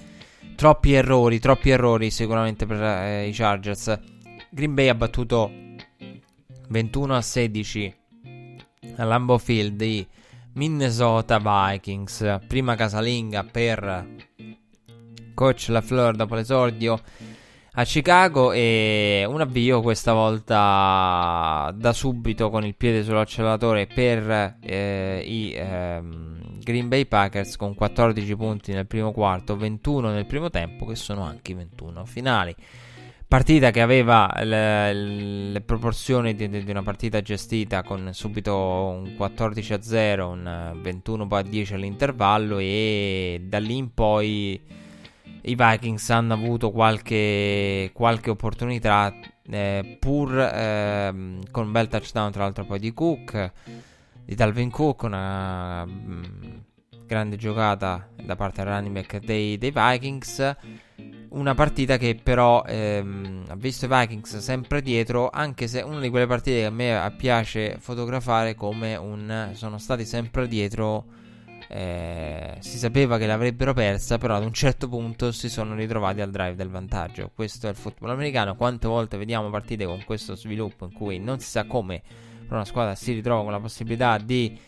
troppi errori, troppi errori sicuramente per eh, i Chargers. Green Bay ha battuto 21 a 16 a Lambeau Field i Minnesota Vikings, prima casalinga per coach LaFleur dopo l'esordio a Chicago e un avvio questa volta da subito con il piede sull'acceleratore per eh, i ehm, Green Bay Packers con 14 punti nel primo quarto, 21 nel primo tempo che sono anche i 21 finali. Partita che aveva le, le proporzioni di, di, una partita gestita con subito un 14 a 0, un 21 a 10 all'intervallo e da lì in poi i Vikings hanno avuto qualche, qualche opportunità eh, pur eh, con un bel touchdown tra l'altro poi di Cook, di Dalvin Cook, una mh, mm, grande giocata da parte del running back dei, dei Vikings una partita che però ehm, ha visto i Vikings sempre dietro, anche se una di quelle partite che a me piace fotografare come un sono stati sempre dietro eh, si sapeva che l'avrebbero persa, però ad un certo punto si sono ritrovati al drive del vantaggio. Questo è il football americano. Quante volte vediamo partite con questo sviluppo in cui non si sa come una squadra si ritrova con la possibilità di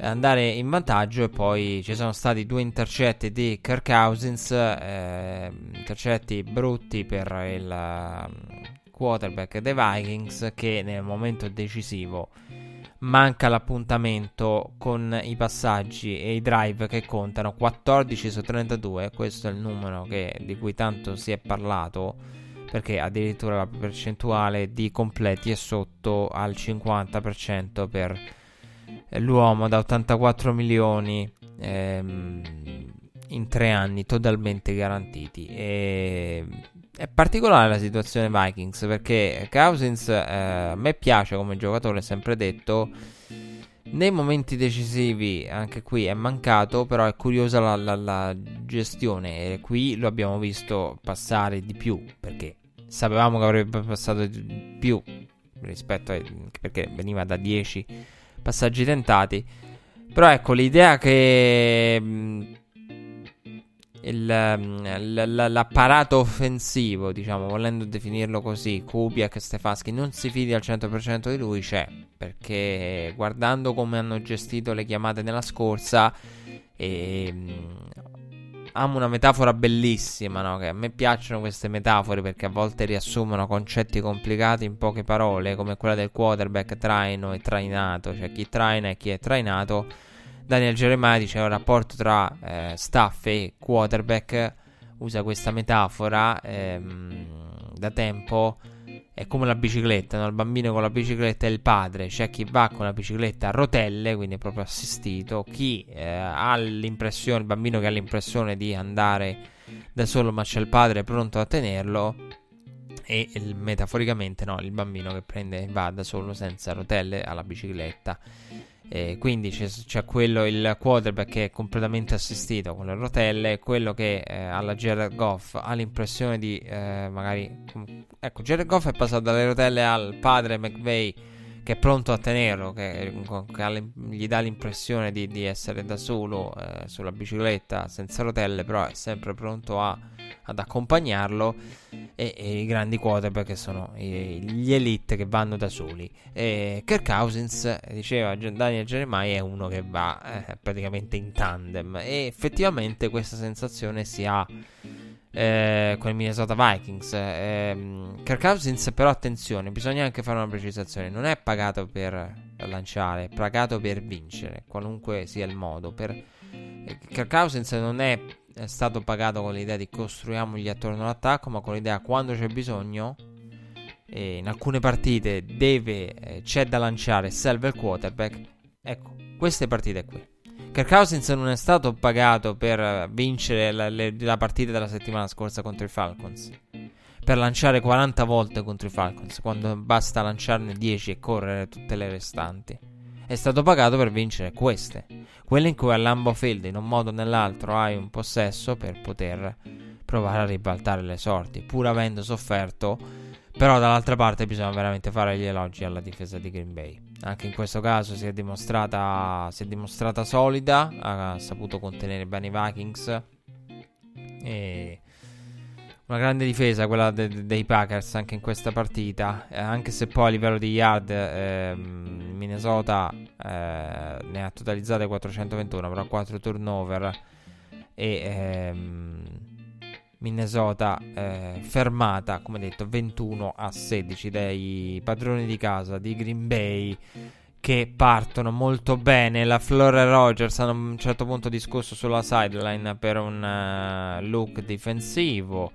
andare in vantaggio e poi ci sono stati due intercetti di Kirk Cousins, eh, intercetti brutti per il um, quarterback dei Vikings che nel momento decisivo manca l'appuntamento con i passaggi e i drive che contano 14 su 32 questo è il numero che, di cui tanto si è parlato perché addirittura la percentuale di completi è sotto al 50% per l'uomo da 84 milioni ehm, in tre anni totalmente garantiti e è particolare la situazione Vikings perché Cousins eh, a me piace come giocatore, sempre detto. Nei momenti decisivi, anche qui è mancato, però è curiosa la, la, la gestione. E qui lo abbiamo visto passare di più perché sapevamo che avrebbe passato più rispetto a perché veniva da 10 passaggi tentati. Però ecco l'idea che il, l- l'apparato offensivo, diciamo, volendo definirlo così, Kubiak e Stefanski, non si fidi al 100% di lui, c'è. Perché guardando come hanno gestito le chiamate nella scorsa, e, ehm, amo una metafora bellissima, no? Che a me piacciono queste metafore perché a volte riassumono concetti complicati in poche parole, come quella del quarterback traino e trainato, cioè chi traina e chi è trainato. Daniel Jeremiah dice un rapporto tra eh, staff e quarterback, usa questa metafora ehm, da tempo, è come la bicicletta, no? il bambino con la bicicletta è il padre, c'è chi va con la bicicletta a rotelle, quindi è proprio assistito, chi eh, ha l'impressione, il bambino che ha l'impressione di andare da solo ma c'è il padre pronto a tenerlo e il, metaforicamente no, il bambino che prende va da solo senza rotelle alla bicicletta. Eh, quindi c'è, c'è, quello, il quarterback che è completamente assistito con le rotelle, quello che eh, alla Jared Goff ha l'impressione di eh, magari... Ecco, Jared Goff è passato dalle rotelle al padre McVeigh che è pronto a tenerlo, che, che gli dà l'impressione di, di essere da solo eh, sulla bicicletta senza rotelle, però è sempre pronto a ad accompagnarlo e, e i grandi quarterback che sono gli elite che vanno da soli. E Kirk Cousins, diceva Daniel Jeremiah, è uno che va eh, praticamente in tandem e effettivamente questa sensazione si ha eh, con i Minnesota Vikings. Eh, Kirk Cousins, però, attenzione, bisogna anche fare una precisazione: non è pagato per lanciare, è pagato per vincere, qualunque sia il modo. Per... Kirk Cousins non è è stato pagato con l'idea di costruiamogli attorno all'attacco, ma con l'idea quando c'è bisogno, e in alcune partite deve, eh, c'è da lanciare, serve il quarterback. Ecco, queste partite qui. Kirk Cousins non è stato pagato per vincere la, le, la partita della settimana scorsa contro i Falcons. Per lanciare 40 volte contro i Falcons, quando basta lanciarne 10 e correre tutte le restanti è stato pagato per vincere queste, quelle in cui a Lambo Field in un modo o nell'altro hai un possesso per poter provare a ribaltare le sorti, pur avendo sofferto, però dall'altra parte bisogna veramente fare gli elogi alla difesa di Green Bay. Anche in questo caso si è dimostrata, si è dimostrata solida, ha saputo contenere bene i Vikings e una grande difesa quella de- de- dei Packers anche in questa partita, eh, anche se poi a livello di yard eh, Minnesota eh, ne ha totalizzate 421, però 4 turnover e ehm, Minnesota eh, fermata, come detto, 21 a 16 dai padroni di casa di Green Bay che partono molto bene. La Flora Rogers hanno a un certo punto discusso sulla sideline per un uh, look difensivo.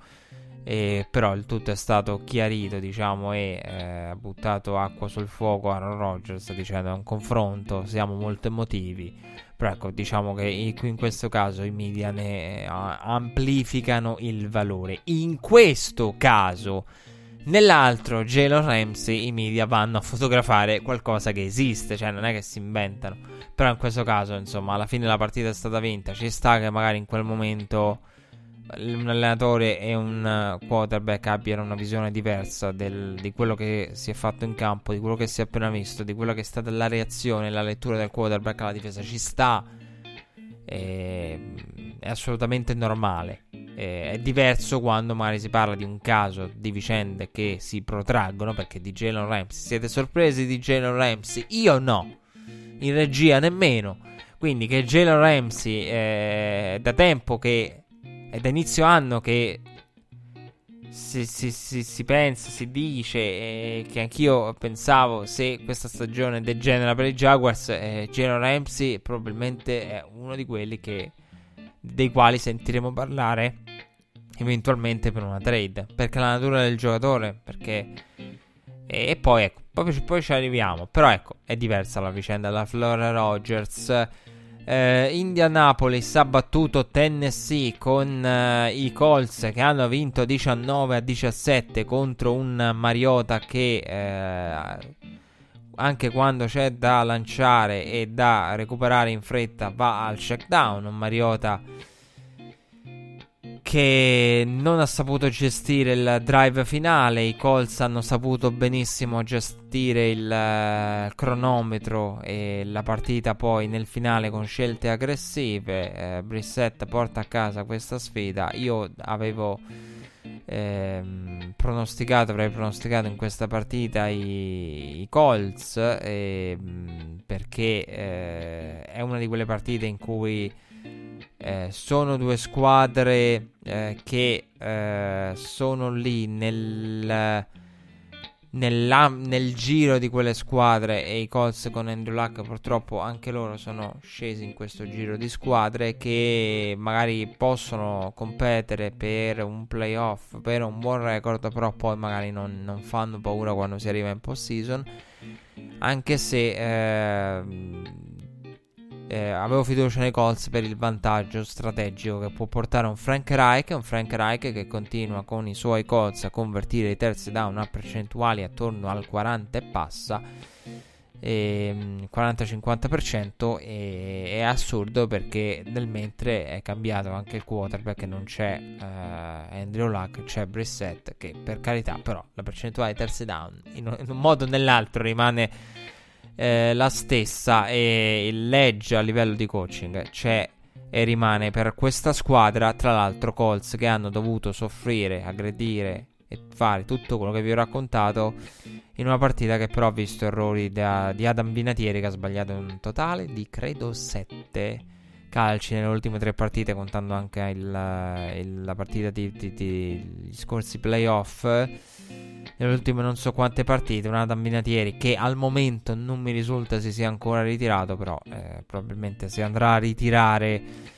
E però il tutto è stato chiarito, diciamo, e eh, ha buttato acqua sul fuoco a Rogers dicendo è un confronto, siamo molto emotivi. Però ecco, diciamo che in questo caso i media ne eh, amplificano il valore. In questo caso, nell'altro, Jalen Ramsey, i media vanno a fotografare qualcosa che esiste, cioè non è che si inventano. Però in questo caso, insomma, alla fine la partita è stata vinta. Ci sta che magari in quel momento un allenatore e un eh, quarterback abbiano una visione diversa del, di quello che si è fatto in campo, di quello che si è appena visto, di quella che è stata la reazione, la lettura del quarterback alla difesa, ci sta. è, è assolutamente normale. è diverso quando magari si parla di un caso di vicende che si protraggono. Perché di Jalen Ramsey siete sorpresi di Jalen Ramsey? Io no, in regia nemmeno. Quindi che Jalen Ramsey è eh, da tempo che è da inizio anno che si, si, si, si, pensa, si dice eh, che anch'io pensavo se questa stagione degenera per i Jaguars, eh, Geno Ramsey probabilmente è uno di quelli che, dei quali sentiremo parlare eventualmente per una trade, perché la natura del giocatore, perché... E poi ecco, poi, ci arriviamo, però ecco, è diversa la vicenda della Flora Rogers eh, Indianapolis ha battuto Tennessee con eh, i Colts che hanno vinto 19 a 17 contro un Mariota che eh, anche quando c'è da lanciare e da recuperare in fretta va al check down. Un Mariota che non ha saputo gestire il drive finale. I Colts hanno saputo benissimo gestire il uh, cronometro e la partita poi nel finale con scelte aggressive. Uh, Brissett porta a casa questa sfida. Io avevo ehm, pronosticato, avrei pronosticato in questa partita i, i Colts ehm, perché eh, è una di quelle partite in cui eh, sono due squadre eh, che eh, sono lì nel, nel giro di quelle squadre e i Colts con Andrew Luck purtroppo anche loro sono scesi in questo giro di squadre che magari possono competere per un playoff, per un buon record, però poi magari non, non fanno paura quando si arriva in post season. Anche se eh, avevo fiducia nei Colts per il vantaggio strategico che può portare un Frank Reich, un Frank Reich che continua con i suoi Colts a convertire i terzi down a percentuali attorno al 40 e passa. E, 40-50% e, è assurdo perché nel mentre è cambiato anche il quarterback non c'è uh, Andrew Luck c'è Brissett che per carità però la percentuale di terzi down in un modo o nell'altro rimane eh, la stessa e il legge a livello di coaching c'è e rimane per questa squadra. Tra l'altro, Colts che hanno dovuto soffrire, aggredire e fare tutto quello che vi ho raccontato in una partita che però ha visto errori da, di Adam Binatieri che ha sbagliato un totale di credo 7 calci nelle ultime tre partite contando anche il, il, la partita di scorsi playoff nelle ultime non so quante partite. Un Adam Binatieri che al momento non mi risulta si sia ancora ritirato, però eh, probabilmente si andrà a ritirare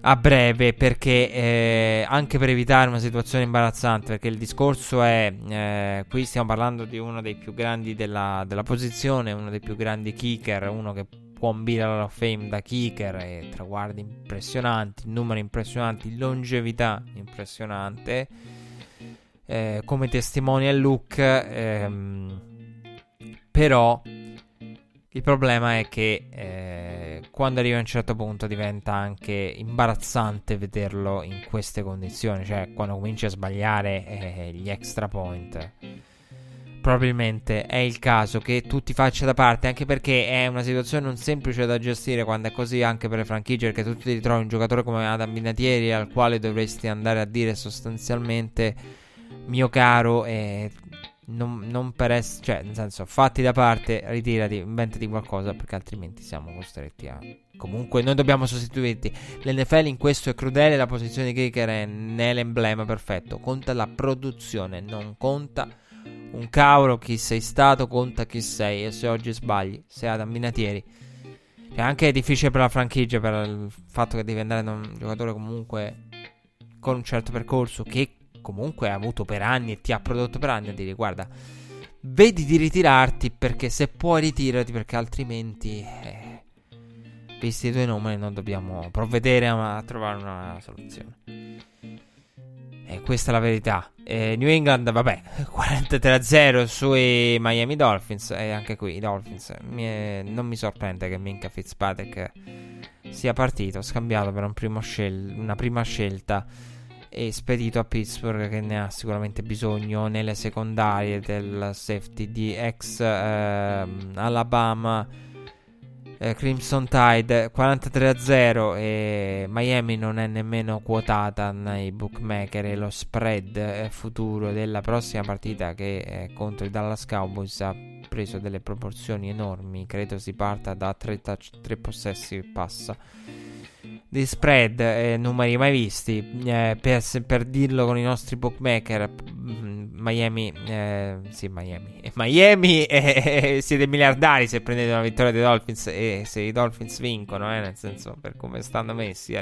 a breve perché eh, anche per evitare una situazione imbarazzante perché il discorso è eh, qui stiamo parlando di uno dei più grandi della, della posizione uno dei più grandi kicker uno che può ambire alla Fame da kicker e traguardi impressionanti numeri impressionanti longevità impressionante eh, come testimonial look. Ehm, però il problema è che eh, quando arriva a un certo punto diventa anche imbarazzante vederlo in queste condizioni, cioè quando cominci a sbagliare eh, gli extra point. Probabilmente è il caso che tu ti faccia da parte, anche perché è una situazione non semplice da gestire quando è così anche per le franchigie, perché tu ti ritrovi un giocatore come Adam Binatieri al quale dovresti andare a dire sostanzialmente mio caro, eh, non, non, per essere, cioè, nel senso, fatti da parte, ritirati, inventati qualcosa, perché altrimenti siamo costretti a. Comunque, noi dobbiamo sostituirti. L'NFL in questo è crudele. La posizione di kicker è nell'emblema perfetto. Conta la produzione, non conta un cavolo chi sei stato, conta chi sei. E se oggi sbagli, sei ad amminatieri. Cioè, anche è difficile per la franchigia per il fatto che devi andare da un giocatore comunque con un certo percorso che comunque hai avuto per anni e ti ha prodotto per anni a dire guarda, vedi di ritirarti perché se puoi ritirati perché altrimenti, eh, visti i tuoi numeri, non dobbiamo provvedere a, a trovare una soluzione. E questa è la verità. Eh, New England, vabbè, 43-0 sui Miami Dolphins. E anche qui i Dolphins. Mi è, non mi sorprende che Minka Fitzpatrick sia partito, scambiato per un scel- una prima scelta e spedito a Pittsburgh che ne ha sicuramente bisogno nelle secondarie del safety di ex eh, Alabama eh, Crimson Tide 43-0 e Miami non è nemmeno quotata nei bookmaker e lo spread eh, futuro della prossima partita che è contro i Dallas Cowboys ha preso delle proporzioni enormi, credo si parta da 3, touch, 3 possessi e passa di spread, eh, numeri mai visti. Eh, per, per, dirlo con i nostri bookmaker, mm, Miami, eh, sì, Miami, Miami eh, siete miliardari se prendete una vittoria dei Dolphins e se i Dolphins vincono, eh, nel senso per come stanno messi.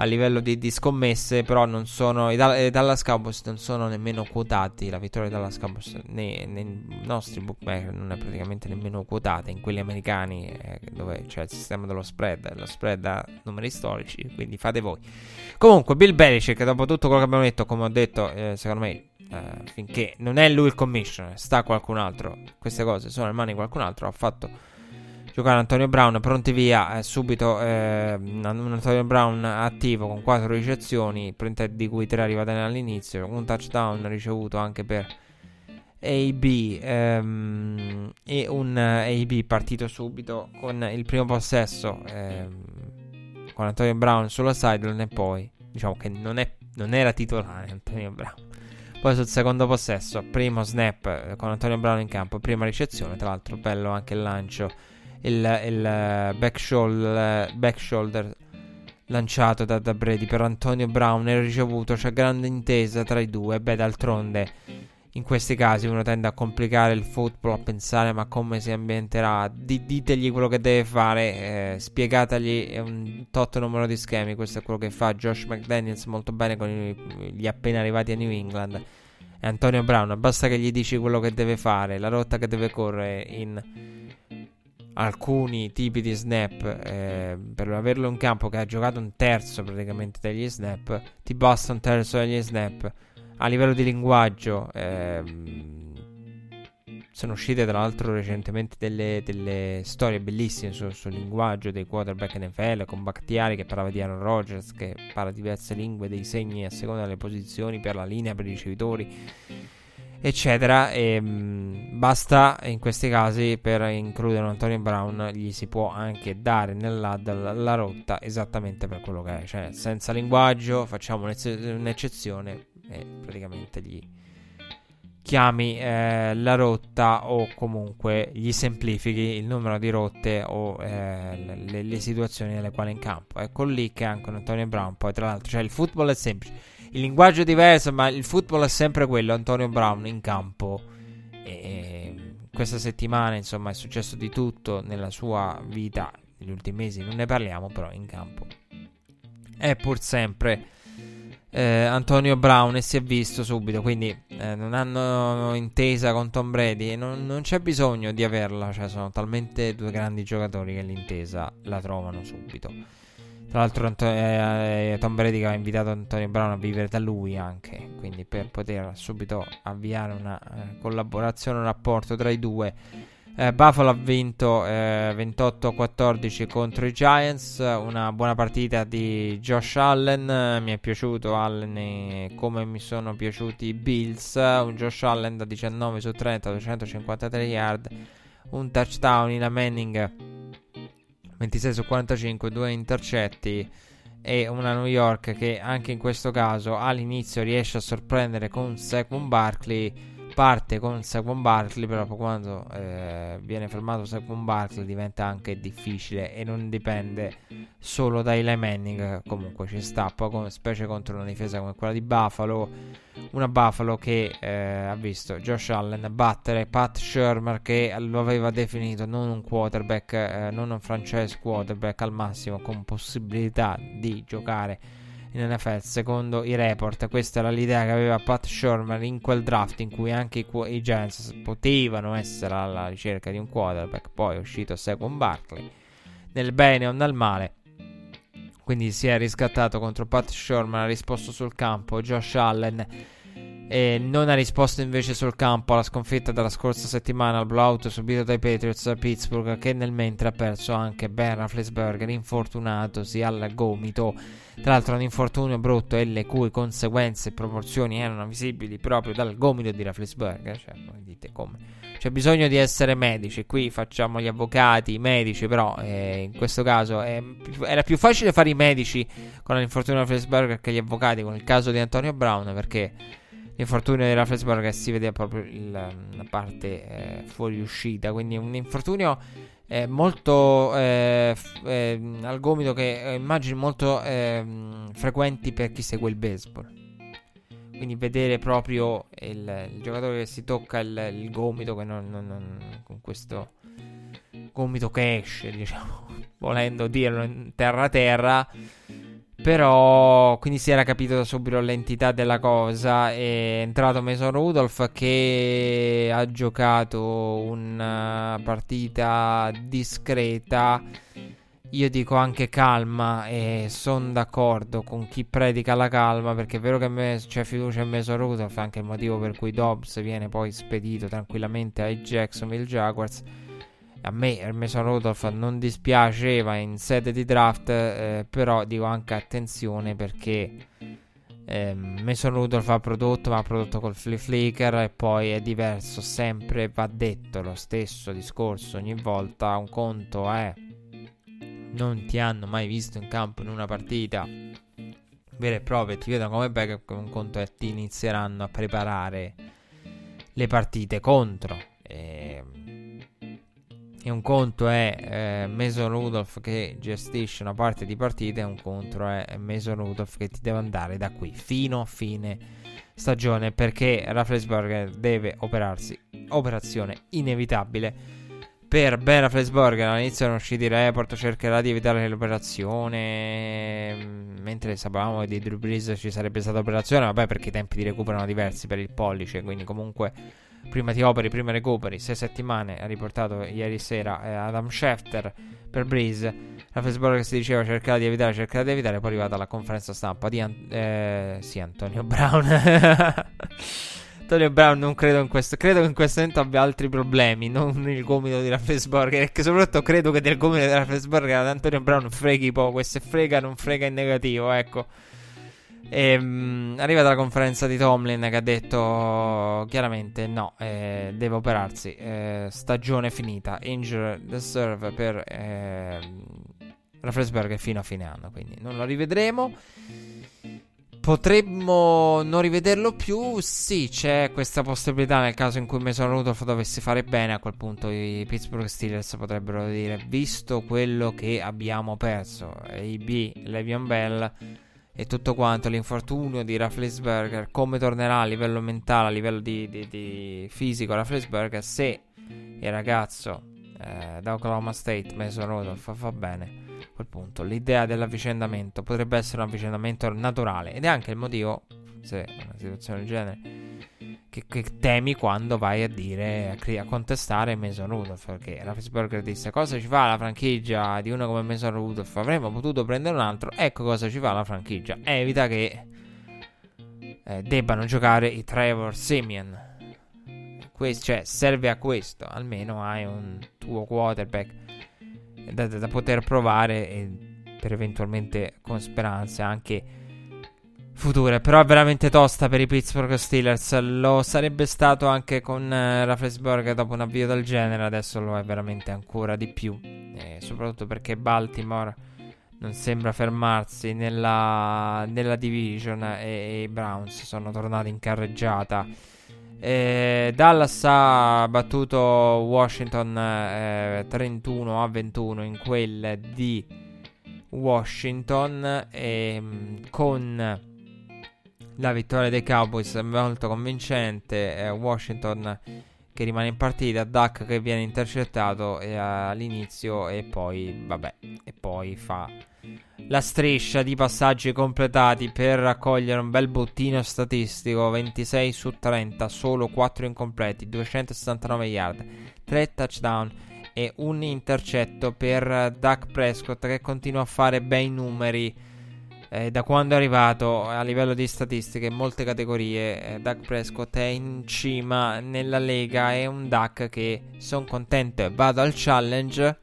Eh a livello di, di scommesse, però non sono, i, Dallas Cowboys non sono nemmeno quotati, la vittoria dei Dallas Cowboys nei, nei nostri bookmaker non è praticamente nemmeno quotata, in quelli americani eh, dove c'è il sistema dello spread, lo spread ha numeri storici, quindi fate voi. Comunque Bill Belichick, dopo tutto quello che abbiamo detto, come ho detto, eh, secondo me Uh, finché non è lui il commissioner, sta qualcun altro. Queste cose sono in mano di qualcun altro. Ha fatto giocare Antonio Brown, pronti via, eh, subito eh, Antonio Brown attivo con 4 ricezioni, di cui 3 arrivate all'inizio, un touchdown ricevuto anche per AB ehm, e un AB partito subito con il primo possesso ehm, con Antonio Brown sulla sideline e poi diciamo che non, è, non era titolare Antonio Brown. Poi sul secondo possesso, primo snap eh, con Antonio Brown in campo, prima ricezione, tra l'altro bello anche il lancio il, il eh, back, shoulder, back shoulder lanciato da, da, Brady per Antonio Brown e ricevuto. C'è grande intesa tra i due. Beh, d'altronde, in questi casi uno tende a complicare il football, a pensare ma come si ambienterà. D- ditegli quello che deve fare, eh, spiegategli un tot numero di schemi. Questo è quello che fa Josh McDaniels molto bene con i, gli appena arrivati a New England. E Antonio Brown, basta che gli dici quello che deve fare, la rotta che deve correre in alcuni tipi di snap eh, per averlo in campo che ha giocato un terzo praticamente degli snap ti basta un terzo degli snap a livello di linguaggio ehm, sono uscite tra l'altro recentemente delle, delle storie bellissime sul, sul, linguaggio dei quarterback NFL con Bakhtiari che parlava di Aaron Rodgers che parla diverse lingue dei segni a seconda delle posizioni per la linea per i ricevitori eccetera. E, mm, basta in questi casi per includere un Antonio Brown, gli si può anche dare nell'ad la, la rotta esattamente per quello che è, cioè senza linguaggio facciamo un'eccezione e praticamente gli chiami eh, la rotta o comunque gli semplifichi il numero di rotte o eh, le, le, situazioni nelle quali in campo. Ecco lì che anche un Antonio Brown, poi tra l'altro, cioè il football è semplice il linguaggio è diverso, ma il football è sempre quello. Antonio Brown in campo. E questa settimana, insomma, è successo di tutto nella sua vita. Negli ultimi mesi non ne parliamo, però in campo è pur sempre eh, Antonio Brown e si è visto subito. Quindi eh, non hanno intesa con Tom Brady. Non, non c'è bisogno di averla. Cioè, sono talmente due grandi giocatori che l'intesa la trovano subito. Tra l'altro Anto- eh, Tom Brady ha invitato Antonio Brown a vivere da lui anche, quindi per poter subito avviare una eh, collaborazione, un rapporto tra i due. Eh, Buffalo ha vinto eh, 28-14 contro i Giants, una buona partita di Josh Allen, mi è piaciuto Allen come mi sono piaciuti i Bills, un Josh Allen da 19 su 30, 253 yard, un touchdown in a Manning 26 su 45, due intercetti e una New York che anche in questo caso all'inizio riesce a sorprendere con Saquon Barkley parte con Saquon Barkley però quando eh, viene fermato Saquon Barkley diventa anche difficile e non dipende solo da Eli Manning comunque ci sta poi specie contro una difesa come quella di Buffalo una Buffalo che eh, ha visto Josh Allen battere Pat Shermer che lo aveva definito non un quarterback eh, non un franchise quarterback al massimo con possibilità di giocare in NFL secondo i report. Questa era l'idea che aveva Pat Shermer in quel draft in cui anche i, i Giants potevano essere alla ricerca di un quarterback. Poi è uscito Saquon Barkley nel bene o nel male. Quindi si è riscattato contro Pat Sherman ha risposto sul campo Josh Allen E non ha risposto invece sul campo alla sconfitta della scorsa settimana al blowout subito dai Patriots a Pittsburgh, che nel mentre ha perso anche Ben Rafflesberger, infortunatosi al gomito. Tra l'altro, un infortunio brutto e le cui conseguenze e proporzioni erano visibili proprio dal gomito di Rafflesberger. Cioè, voi dite come? C'è bisogno di essere medici. Qui facciamo gli avvocati, i medici, però eh, in questo caso è, era più facile fare i medici con l'infortunio di Rafflesberger che gli avvocati con il caso di Antonio Brown perché l'infortunio di Rafflesberger si vede proprio il, la parte eh, fuoriuscita. Quindi un infortunio eh, molto eh, f- eh, al gomito che eh, immagino molto ehm, frequenti per chi segue il baseball. Quindi vedere proprio il, il giocatore che si tocca il, il gomito non, non, non, con questo gomito che esce, diciamo, volendo dirlo in terra terra però quindi si era capito da subito l'entità della cosa. È entrato Mason Rudolph che ha giocato una partita discreta. Io dico anche calma e sono d'accordo con chi predica la calma perché è vero che me- c'è fiducia in Mason Rudolph, anche il motivo per cui Dobbs viene poi spedito tranquillamente ai Jacksonville Jaguars a me Mason Rudolph non dispiaceva in sede di draft, eh, però dico anche attenzione perché eh, Mason Rudolph ha prodotto, ma ha prodotto col flip flicker e poi è diverso, sempre va detto lo stesso discorso ogni volta, un conto è non ti hanno mai visto in campo in una partita vere e proprie, ti vedono come backup, un conto è ti inizieranno a preparare le partite contro. Eh, e un conto è eh, Mason Rudolph che gestisce una parte di partita e un conto è Mason Rudolph che ti deve andare da qui fino a fine stagione perché Rafflesberger deve operarsi operazione inevitabile. Per Ben Rafflesberger all'inizio erano usciti i report cercherà di evitare l'operazione mm, mentre sapevamo che di Drew Brees ci sarebbe stata operazione vabbè perché i tempi di recupero erano diversi per il pollice quindi comunque prima ti operi, prima recuperi. 6 settimane ha riportato ieri sera eh, Adam Schefter per Breeze. La Facebook che si diceva cercare di evitare, cercare di evitare. Poi è arrivata la conferenza stampa di An- eh, sì, Antonio Brown. Antonio Brown non credo in questo. Credo che in questo momento abbia altri problemi. Non il gomito di Rafflesburger. E che soprattutto credo che del gomito di Rafflesburger ad Antonio Brown freghi poco. E se frega, non frega in negativo. Ecco. E, um, arriva dalla conferenza di Tomlin che ha detto chiaramente no, eh, deve operarsi, eh, stagione finita, injured reserve per eh, Rafflesberger fino a fine anno, quindi non lo rivedremo. Potremmo non rivederlo più? Sì, c'è questa possibilità nel caso in cui Mason Rudolph dovesse fare bene. A quel punto i Pittsburgh Steelers potrebbero dire: Visto quello che abbiamo perso, AB, Le'Veon Bell e tutto quanto, l'infortunio di Rafflesberger, come tornerà a livello mentale, a livello di, di, di fisico Rafflesberger, se il ragazzo eh, da Oklahoma State, Mason Rudolph, fa bene, a quel punto. L'idea dell'avvicendamento potrebbe essere un avvicendamento naturale. Ed è anche il motivo, se una situazione del genere che, che, temi quando vai a dire a, a contestare Mason Rudolph perché Raffensberger disse cosa ci fa la franchigia di uno come Mason Rudolph? Avremmo potuto prendere un altro ecco cosa ci fa la franchigia. Evita che eh, debbano giocare i Trevor Simeon Questo, cioè serve a questo almeno hai un tuo quarterback da, da poter provare e per eventualmente con speranze anche future. Però è veramente tosta per i Pittsburgh Steelers. Lo sarebbe stato anche con eh, Rafflesburg dopo un avvio del genere. Adesso lo è veramente ancora di più. E soprattutto perché Baltimore non sembra fermarsi nella, nella division e, i Browns sono tornati in carreggiata. E Dallas ha battuto Washington eh, 31 a 21 in quel di Washington e, ehm, con la vittoria dei Cowboys è molto convincente. Eh, Washington che rimane in partita, Duck che viene intercettato eh, all'inizio e poi, vabbè, e poi fa la striscia di passaggi completati per raccogliere un bel bottino statistico 26 su 30, solo 4 incompleti, 269 yard, 3 touchdown e un intercetto per Duck Prescott che continua a fare bei numeri eh, da quando è arrivato a livello di statistiche in molte categorie eh, Dak Prescott è in cima nella lega. È un Dak che sono contento vado al challenge.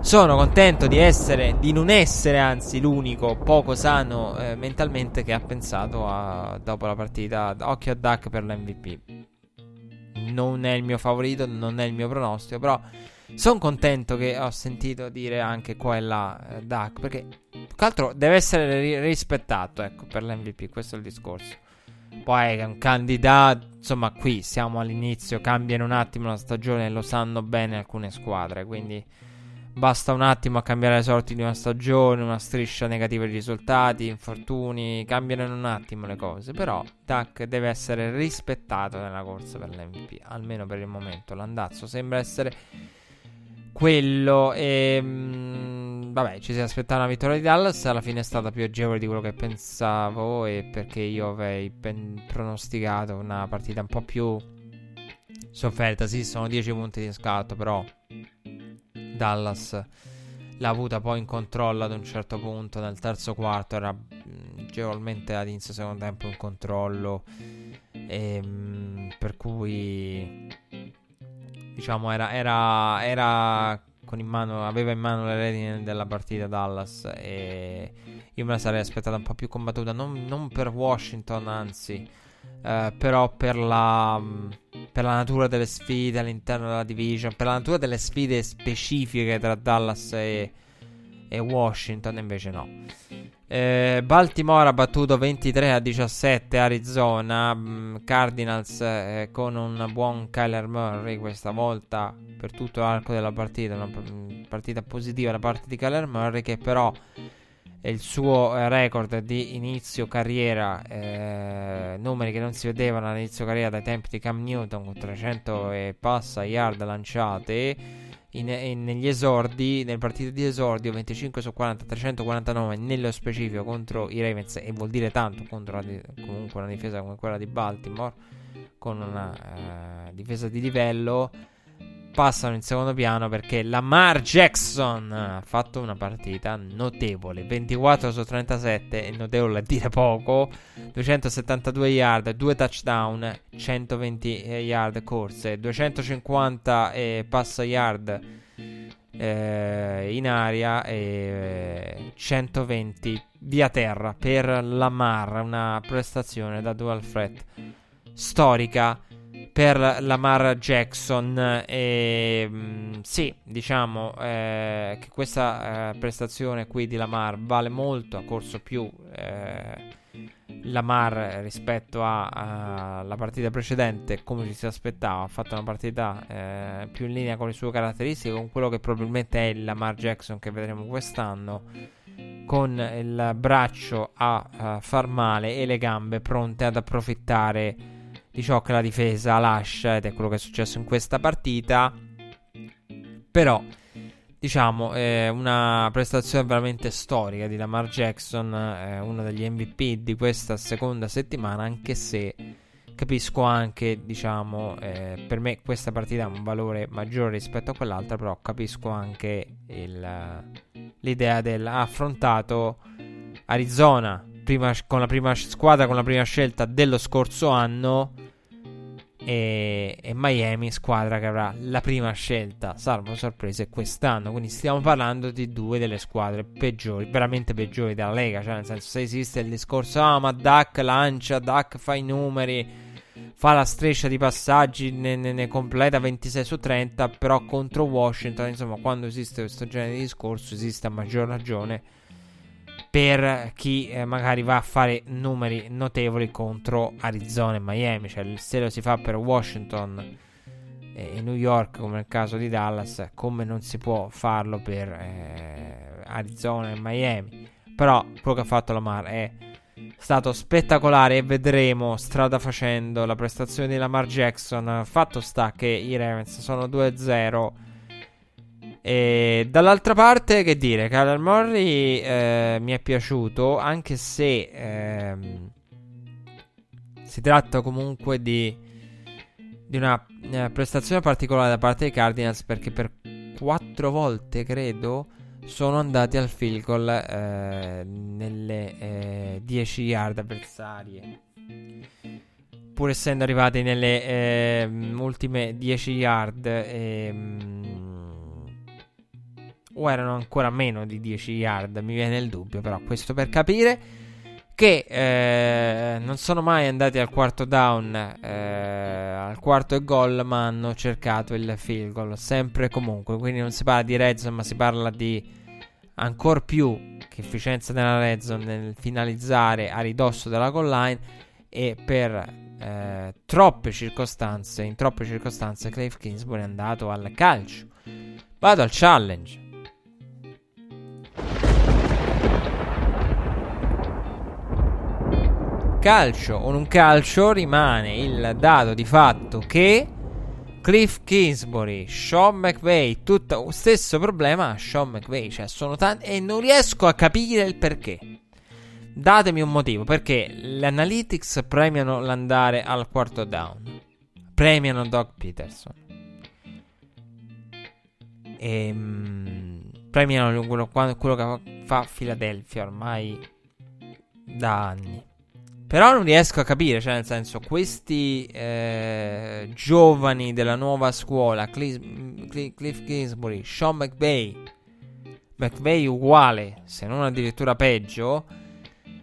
Sono contento di essere di non essere anzi l'unico poco sano eh, mentalmente che ha pensato a, dopo la partita occhio a Dak per l'MVP. Non è il mio favorito non è il mio pronostico però sono contento che ho sentito dire anche qua e là eh, Duck, perché più che altro deve essere ri- rispettato, ecco, per l'MVP, questo è il discorso. Poi è un candidato, insomma, qui siamo all'inizio, cambiano un attimo la stagione, lo sanno bene alcune squadre, quindi basta un attimo a cambiare le sorti di una stagione, una striscia negativa di risultati, infortuni, cambiano in un attimo le cose, però Duck deve essere rispettato nella corsa per l'MVP, almeno per il momento. L'andazzo sembra essere quello e mh, vabbè ci si aspettava una vittoria di Dallas alla fine è stata più agevole di quello che pensavo e perché io avrei pronosticato una partita un po' più sofferta. Sì sono 10 punti di scatto però Dallas l'ha avuta poi in controllo ad un certo punto nel terzo quarto era agevolmente ad inizio secondo tempo in controllo e, mh, per cui diciamo, era, era, era in mano, aveva in mano le redini della partita Dallas e io me la sarei aspettata un po' più combattuta, non, non per Washington, anzi, eh, però per la, per la natura delle sfide all'interno della division, per la natura delle sfide specifiche tra Dallas e, e Washington, invece no. Eh, Baltimore ha battuto 23 a 17 Arizona. Mm, Cardinals eh, con un buon Kyler Murray questa volta per tutto l'arco della partita. Una partita positiva da parte di Kyler Murray che però il suo eh, record di inizio carriera, eh, numeri che non si vedevano all'inizio carriera dai tempi di Cam Newton con 300 e passa yard lanciate in, in, negli esordi, nel partito di esordio 25 su 40, 349 nello specifico contro i Ravens e vuol dire tanto contro la, comunque una difesa come quella di Baltimore con una uh, difesa di livello passano in secondo piano perché Lamar Jackson ha fatto una partita notevole 24 su 37 è notevole a dire poco 272 yard 2 touchdown 120 eh, yard corse 250 eh, passa yard eh, in aria e 120 eh, via terra per Lamar una prestazione da dual threat storica per Lamar Jackson. E, mh, mm, sì, diciamo eh, che questa eh, prestazione qui di Lamar vale molto. Ha corso più eh, Lamar rispetto alla partita precedente, come ci si aspettava. Ha fatto una partita eh, più in linea con le sue caratteristiche, con quello che probabilmente è il Lamar Jackson che vedremo quest'anno. Con il braccio a, a far male e le gambe pronte ad approfittare di ciò che la difesa lascia ed è quello che è successo in questa partita. Però, diciamo, è una prestazione veramente storica di Lamar Jackson, è uno degli MVP di questa seconda settimana, anche se capisco anche, diciamo, eh, per me questa partita ha un valore maggiore rispetto a quell'altra, però capisco anche il, l'idea del ha affrontato Arizona prima, con la prima squadra, con la prima scelta dello scorso anno e, e, Miami, squadra che avrà la prima scelta, salvo sorprese, quest'anno. Quindi stiamo parlando di due delle squadre peggiori, veramente peggiori della Lega. Cioè, nel senso, se esiste il discorso, ah, ma Duck lancia, Duck fa i numeri, fa la striscia di passaggi, ne, ne, ne completa 26 su 30, però contro Washington, insomma, quando esiste questo genere di discorso, esiste a maggior ragione per chi eh, magari va a fare numeri notevoli contro Arizona e Miami. Cioè, se lo si fa per Washington e New York, come nel caso di Dallas, come non si può farlo per eh, Arizona e Miami. Però quello che ha fatto Lamar è stato spettacolare e vedremo strada facendo la prestazione di Lamar Jackson. Fatto sta che i Ravens sono 2-0 e dall'altra parte, che dire, Kyler Murray eh, mi è piaciuto, anche se ehm, si tratta comunque di, di una eh, prestazione particolare da parte dei Cardinals, perché per quattro volte, credo, sono andati al field goal eh, nelle 10 eh, yard avversarie. Pur essendo arrivati nelle eh, ultime 10 yard, ehm, o erano ancora meno di 10 yard, mi viene il dubbio, però questo per capire che eh, non sono mai andati al quarto down, eh, al quarto gol, ma hanno cercato il field goal, sempre e comunque. Quindi non si parla di red zone, ma si parla di ancora più che efficienza nella red zone nel finalizzare a ridosso della goal line e per eh, troppe circostanze, in troppe circostanze, Cliff Kingsbury è andato al calcio. Vado al challenge. Calcio o non calcio rimane il dato di fatto che Cliff Kingsbury, Sean McVay, tutto stesso problema a Sean McVay, cioè sono tanti e non riesco a capire il perché. Datemi un motivo, perché le analytics premiano l'andare al quarto down. Premiano Doug Peterson. Ehm, premiano quello, quello che fa Philadelphia ormai da anni. Però non riesco a capire, cioè nel senso, questi eh, giovani della nuova scuola, Cliff, Cliff Kingsbury, Sean McVay, McVay uguale, se non addirittura peggio,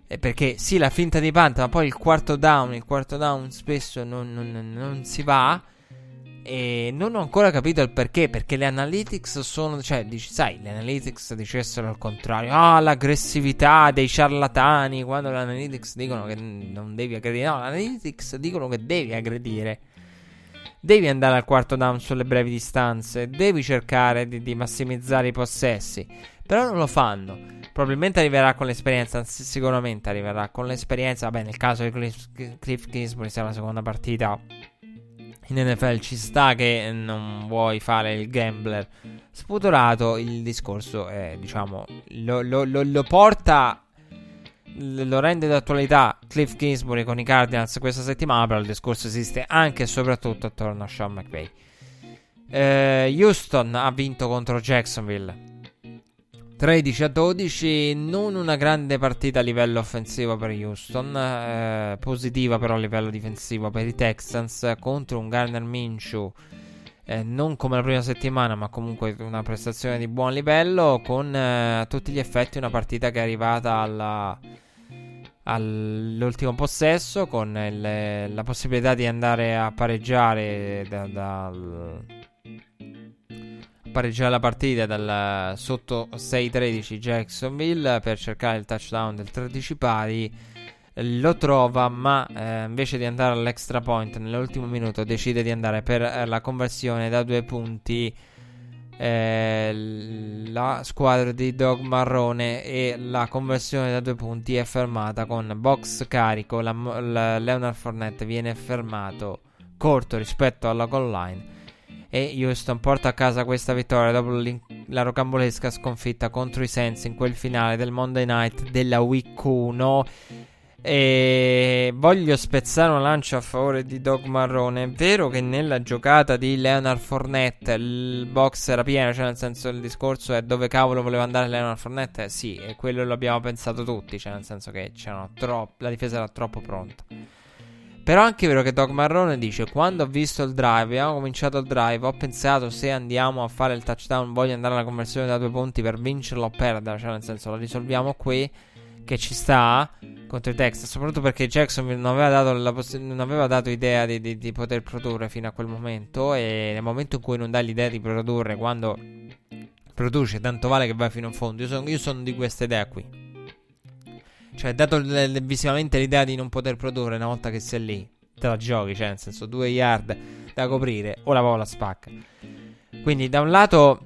eh, perché sì, la finta di punt, ma poi il quarto down, il quarto down spesso non, non, non si va. E non ho ancora capito il perché. Perché le analytics sono. Cioè, dici, sai, le analytics dicessero al contrario. Ah, l'aggressività dei ciarlatani. Quando le analytics dicono che non devi aggredire. No, le analytics dicono che devi aggredire. Devi andare al quarto down sulle brevi distanze. Devi cercare di, di massimizzare i possessi. Però non lo fanno. Probabilmente arriverà con l'esperienza. Anzi, sicuramente arriverà con l'esperienza. Vabbè, nel caso di Cliff, Cliff Kingsbury, sia la seconda partita in NFL ci sta che non vuoi fare il gambler sputurato, il discorso è, diciamo, lo, lo, lo, lo porta, lo rende d'attualità Cliff Kingsbury con i Cardinals questa settimana, però il discorso esiste anche e soprattutto attorno a Sean McVay. Eh, Houston ha vinto contro Jacksonville 13 a 12, non una grande partita a livello offensivo per Houston, eh, positiva però a livello difensivo per i Texans contro un Garner Minshew. Eh, non come la prima settimana, ma comunque una prestazione di buon livello. Con eh, a tutti gli effetti una partita che è arrivata alla, all'ultimo possesso. Con il, la possibilità di andare a pareggiare da, dal pareggiare la partita dal sotto 6-13 Jacksonville per cercare il touchdown del 13 pari. Lo trova ma eh, invece di andare all'extra point nell'ultimo minuto decide di andare per eh, la conversione da due punti. Eh, la squadra di Dog Marrone e la conversione da due punti è fermata con box carico. La, la Leonard Fournette viene fermato corto rispetto alla goal line e Houston porta a casa questa vittoria dopo la rocambolesca sconfitta contro i Saints in quel finale del Monday Night della Week 1. E voglio spezzare una lancia a favore di Dog Marrone. È vero che nella giocata di Leonard Fournette il box era pieno, cioè nel senso il discorso è dove cavolo voleva andare Leonard Fournette? Sì, e quello lo abbiamo pensato tutti, cioè nel senso che troppo, la difesa era troppo pronta. Però è anche vero che Doc Marrone dice: Quando ho visto il drive, abbiamo cominciato il drive, ho pensato se andiamo a fare il touchdown, voglio andare alla conversione da due punti per vincerlo o perdere. Cioè, nel senso, lo risolviamo qui. Che ci sta contro i Texas. Soprattutto perché Jacksonville non aveva dato, poss- non aveva dato idea di, di, di, poter produrre fino a quel momento. E nel momento in cui non dai l'idea di produrre, quando produce, tanto vale che vai fino in fondo. Io sono, io sono di questa idea qui. Cioè, dato l- visivamente l'idea di non poter produrre una volta che sei lì, te la giochi, cioè, nel senso, due yard da coprire, o la vola spacca. Quindi, da un lato,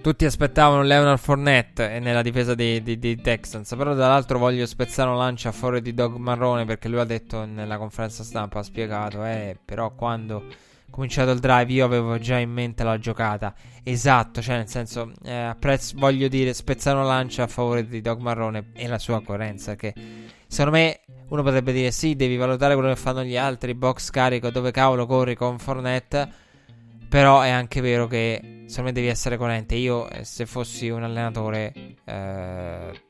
tutti aspettavano Leonard Fournette nella difesa dei, dei, dei, Texans. Però dall'altro voglio spezzare una lancia a favore di Dog Marrone perché lui ha detto nella conferenza stampa, ha spiegato, eh, però quando cominciato il drive io avevo già in mente la giocata. Esatto, cioè nel senso, eh, apprezzo, voglio dire, spezzare una lancia a favore di Dog Marrone e la sua coerenza che secondo me uno potrebbe dire sì, devi valutare quello che fanno gli altri, box carico, dove cavolo corri con Fornet. Però è anche vero che secondo me devi essere coerente. Io, eh, se fossi un allenatore, eh,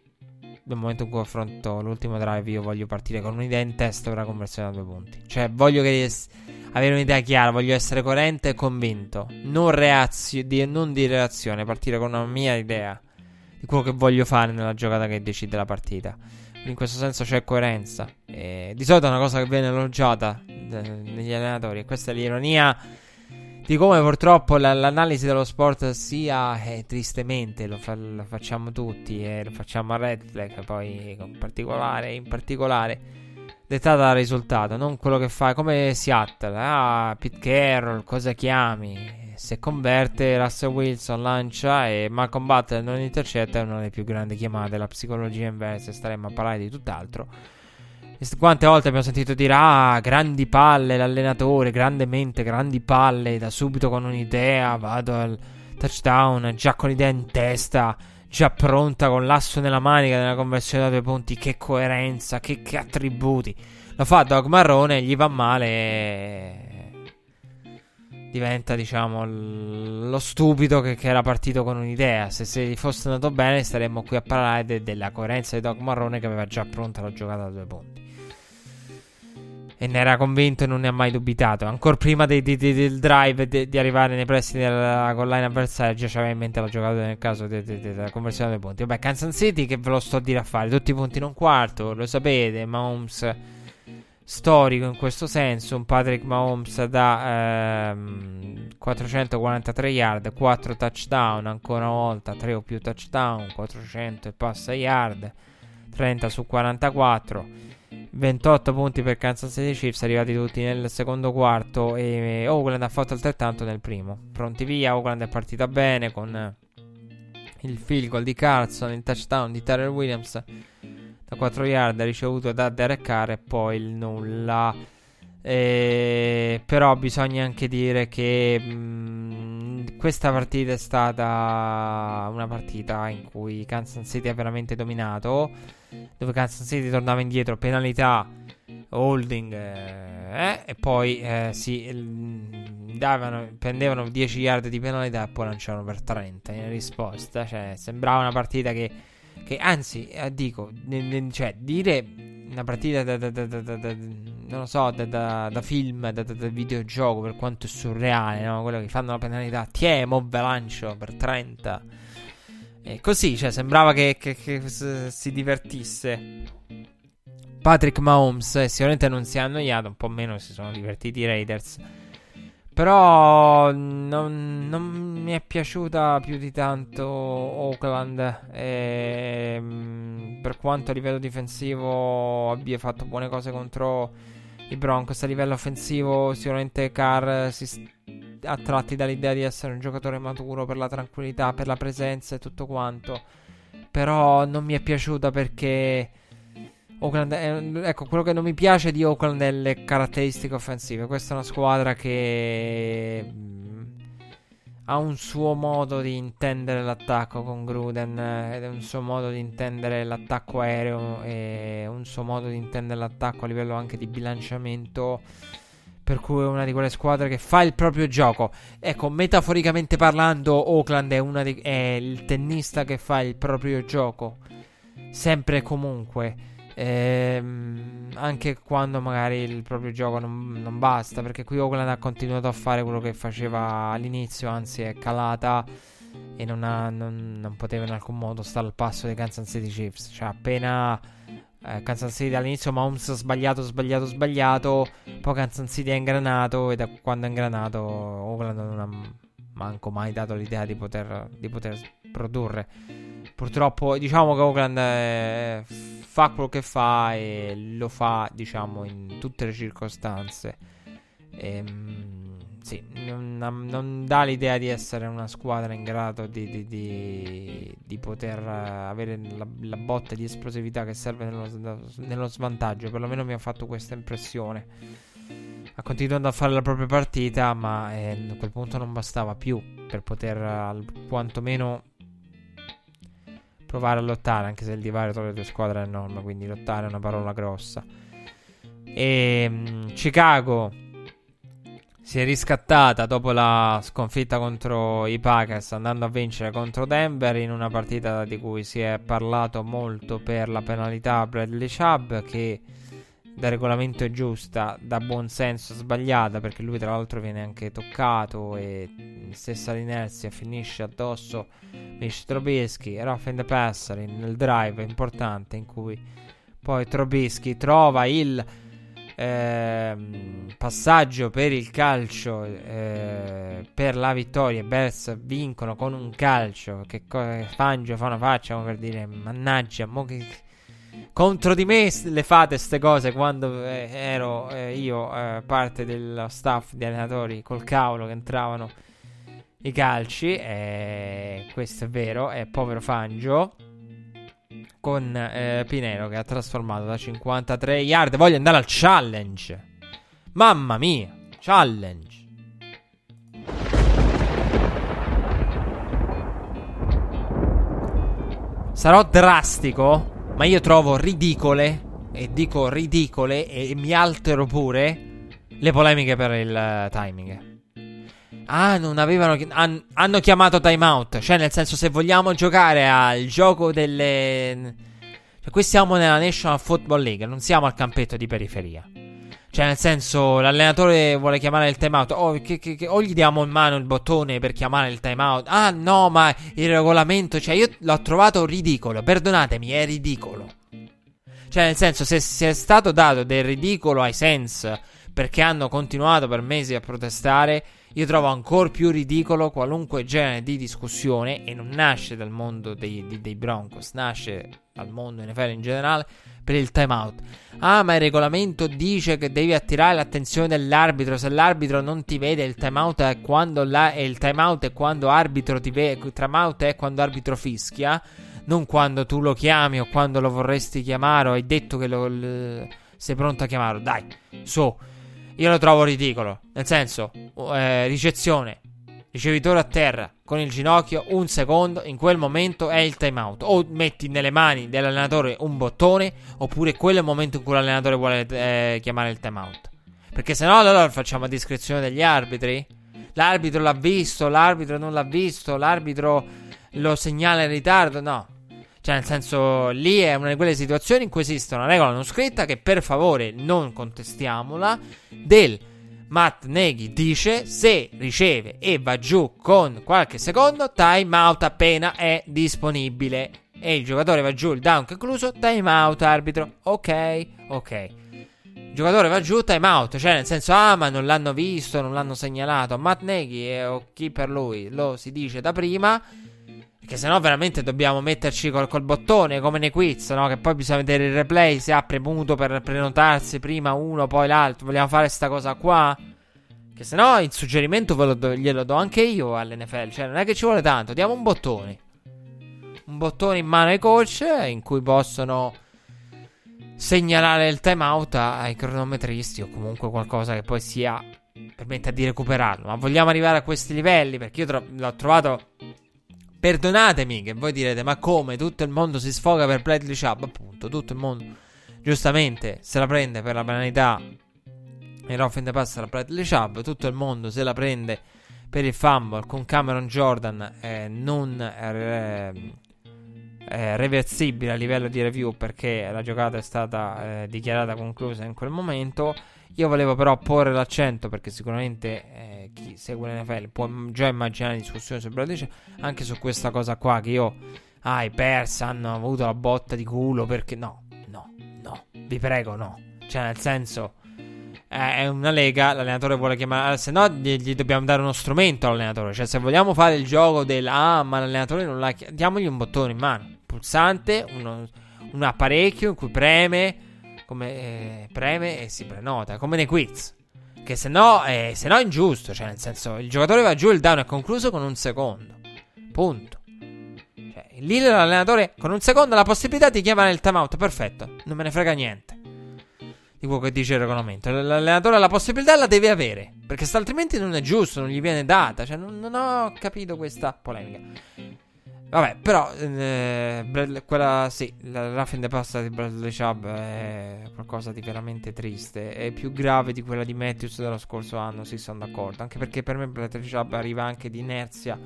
nel momento in cui affronto l'ultimo drive, io voglio partire con un'idea in testa per la conversione da due punti. Cioè, voglio che avere un'idea chiara, voglio essere coerente e convinto. Non, reazio- di, non di reazione, partire con una mia idea di quello che voglio fare nella giocata che decide la partita. In questo senso c'è coerenza. E di solito è una cosa che viene elogiata negli allenatori. E questa è l'ironia di come purtroppo l- l'analisi dello sport sia eh, tristemente lo, fa- lo, facciamo tutti e lo facciamo a Red Flag poi in particolare, in particolare dettata dal risultato non quello che fa come Seattle ah Pete Carroll cosa chiami? Se converte Russell Wilson lancia e Malcolm Butler non intercetta è una delle più grandi chiamate la psicologia inversa staremmo a parlare di tutt'altro quante volte abbiamo sentito dire: Ah, grandi palle l'allenatore, grande mente, grandi palle. Da subito con un'idea vado al touchdown, già con l'idea in testa, già pronta con l'asso nella manica nella conversione da due punti. Che coerenza, che, che attributi. Lo fa Doc Marrone, gli va male. E... Diventa, diciamo, lo stupido che, che, era partito con un'idea. Se, se gli fosse andato bene, staremmo qui a parlare de- della coerenza di Doc Marrone che aveva già pronta la giocata da due punti e ne era convinto e non ne ha mai dubitato. Ancora prima di, di, di, del drive di arrivare nei pressi della goal line avversaria, già aveva in mente la giocata nel caso della conversione dei punti. Vabbè, Kansas City che ve lo sto a dire a fare, tutti i punti in un quarto, lo sapete, Mahomes storico in questo senso, un Patrick Mahomes da ehm, 443 yard, 4 touchdown, ancora una volta 3 o più touchdown, 400 e passa yard, 30 su 44 28 punti per Kansas City Chiefs, arrivati tutti nel secondo quarto e Oakland ha fatto altrettanto nel primo. Pronti via, Oakland è partita bene con il field goal di Carlson, il touchdown di Terrell Williams da 4 yard ricevuto da Derek Carr e poi il nulla. E, però bisogna anche dire che mh, mm, questa partita è stata una partita in cui Kansas City ha veramente dominato dove Kansas City tornava indietro, penalità, holding, eh, e poi eh, si davano, prendevano 10 yard di penalità e poi lanciavano per 30 in risposta. Cioè, sembrava una partita che, che anzi, eh, dico, cioè, dire una partita da, da, da, da non lo so, da, film, da, videogioco, per quanto è surreale, no? Quello che fanno la penalità, tiemo, ve lancio per 30 e così, cioè, sembrava che, che, che si divertisse. Patrick Mahomes eh, sicuramente non si è annoiato, un po' meno si sono divertiti i Raiders. Però non, non, mi è piaciuta più di tanto Oakland. E, ehm, per quanto a livello difensivo abbia fatto buone cose contro i Broncos, a livello offensivo sicuramente Carr si, attratti dall'idea di essere un giocatore maturo per la tranquillità, per la presenza e tutto quanto. Però non mi è piaciuta perché Oakland è, ecco, quello che non mi piace di Oakland è le caratteristiche offensive. Questa è una squadra che mm, ha un suo modo di intendere l'attacco con Gruden ed è un suo modo di intendere l'attacco aereo e un suo modo di intendere l'attacco a livello anche di bilanciamento per cui è una di quelle squadre che fa il proprio gioco. Ecco, metaforicamente parlando, Oakland è, di, è il tennista che fa il proprio gioco. Sempre e comunque. Ehm, anche quando magari il proprio gioco non, non, basta. Perché qui Oakland ha continuato a fare quello che faceva all'inizio, anzi è calata. E non, ha, non, non poteva in alcun modo stare al passo dei Kansas City Chiefs. Cioè, appena eh, Kansas City all'inizio Mahomes ha sbagliato, sbagliato, sbagliato. Poi Kansas City ha ingranato. E da quando ha ingranato, Oakland non ha manco mai dato l'idea di poter, di poter produrre. Purtroppo, diciamo che Oakland eh, fa quello che fa e lo fa, diciamo, in tutte le circostanze. Ehm sì, non, non, dà l'idea di essere una squadra in grado di, di, di, di poter avere la, la, botta di esplosività che serve nello, nello, svantaggio. Perlomeno mi ha fatto questa impressione. Ha continuato a fare la propria partita, ma eh, a quel punto non bastava più per poter al, quantomeno provare a lottare. Anche se il divario tra le due squadre è enorme, quindi lottare è una parola grossa. E um, Chicago si è riscattata dopo la sconfitta contro i Packers, andando a vincere contro Denver in una partita di cui si è parlato molto per la penalità a Bradley Chubb che da regolamento è giusta, da buon senso sbagliata perché lui tra l'altro viene anche toccato e stessa l'inerzia finisce addosso Mitch Trubisky, rough in the passer nel drive importante in cui poi Trubisky trova il Ehm, passaggio per il calcio eh, per la vittoria. I Bears vincono con un calcio. Che co- Fangio fa una faccia come per dire: Mannaggia, mo che. Contro di me le fate queste cose quando eh, ero eh, io eh, parte del staff di allenatori col cavolo che entravano i calci. E questo è vero, è povero Fangio con eh, Pinero che ha trasformato da 53 yard. Voglio andare al challenge. Mamma mia, challenge. Sarò drastico, ma io trovo ridicole, e dico ridicole, e mi altero pure, le polemiche per il uh, timing. Ah, non avevano. Han, hanno chiamato timeout. Cioè, nel senso, se vogliamo giocare al gioco delle. Cioè, qui siamo nella National Football League, non siamo al campetto di periferia. Cioè, nel senso, l'allenatore vuole chiamare il timeout. Oh, che, che, che, o gli diamo in mano il bottone per chiamare il timeout. Ah, no, ma il regolamento. Cioè, io l'ho trovato ridicolo. Perdonatemi, è ridicolo. Cioè, nel senso, se, se è stato dato del ridicolo ai Sense perché hanno continuato per mesi a protestare. Io trovo ancora più ridicolo qualunque genere di discussione e non nasce dal mondo dei, dei, dei Broncos, nasce dal mondo NFL in generale per il timeout. Ah, ma il regolamento dice che devi attirare l'attenzione dell'arbitro. Se l'arbitro non ti vede, il timeout è quando la, il timeout è quando arbitro ti vede. Il timeout è quando arbitro fischia. Non quando tu lo chiami o quando lo vorresti chiamare o hai detto che lo, l, sei pronto a chiamarlo. Dai, su. Io lo trovo ridicolo. Nel senso, eh, ricezione, ricevitore a terra con il ginocchio, un secondo, in quel momento è il timeout. O metti nelle mani dell'allenatore un bottone, oppure quello è il momento in cui l'allenatore vuole eh, chiamare il timeout. Perché se no, allora facciamo a discrezione degli arbitri. L'arbitro l'ha visto, l'arbitro non l'ha visto, l'arbitro lo segnala in ritardo. No, cioè, nel senso, lì è una di quelle situazioni in cui esiste una regola non scritta che per favore non contestiamola. Del Matt Neghi dice: Se riceve e va giù con qualche secondo, time out appena è disponibile. E il giocatore va giù, il down concluso, time out, arbitro. Ok, ok. Il giocatore va giù, time out. Cioè, nel senso, ah, ma non l'hanno visto, non l'hanno segnalato. Matt Neghi o chi per lui lo si dice da prima. Perché sennò veramente dobbiamo metterci col, col, bottone come nei quiz, no? Che poi bisogna vedere il replay se ha premuto per prenotarsi prima uno, poi l'altro. Vogliamo fare sta cosa qua? Che sennò il suggerimento do, glielo do anche io all'NFL. Cioè, non è che ci vuole tanto. Diamo un bottone. Un bottone in mano ai coach in cui possono segnalare il timeout ai cronometristi o comunque qualcosa che poi sia permetta di recuperarlo. Ma vogliamo arrivare a questi livelli? Perché io tro- l'ho trovato Perdonatemi che voi direte, ma come tutto il mondo si sfoga per Bradley Chubb? Appunto, tutto il mondo giustamente se la prende per la penalità e rough in the pass a Bradley Chubb, tutto il mondo se la prende per il fumble con Cameron Jordan eh, non eh, eh, reversibile a livello di review perché la giocata è stata eh, dichiarata conclusa in quel momento. Io volevo però porre l'accento perché sicuramente eh, chi segue l'NFL può già immaginare discussioni su Bradley anche su questa cosa qua che io ah i Pers hanno avuto la botta di culo perché no, no, no, vi prego no. Cioè nel senso è una lega, l'allenatore vuole chiamare, se no gli, gli, dobbiamo dare uno strumento all'allenatore, cioè se vogliamo fare il gioco del ah ma l'allenatore non l'ha diamogli un bottone in mano, pulsante, uno, un apparecchio in cui preme come eh, preme e si prenota, come nei quiz. Che se no, eh, se no è ingiusto, cioè nel senso il giocatore va giù, il down è concluso con un secondo. Punto. Cioè, lì l'allenatore con un secondo ha la possibilità di chiamare il timeout, perfetto, non me ne frega niente. Di quello che dice il regolamento. L'allenatore ha la possibilità la deve avere, perché altrimenti non è giusto, non gli viene data, cioè non, non ho capito questa polemica. Vabbè, però eh, quella sì, la roughing the pasta di Bradley Chubb è qualcosa di veramente triste. È più grave di quella di Matthews dello scorso anno, sì, sono d'accordo. Anche perché per me Bradley Chubb arriva anche di inerzia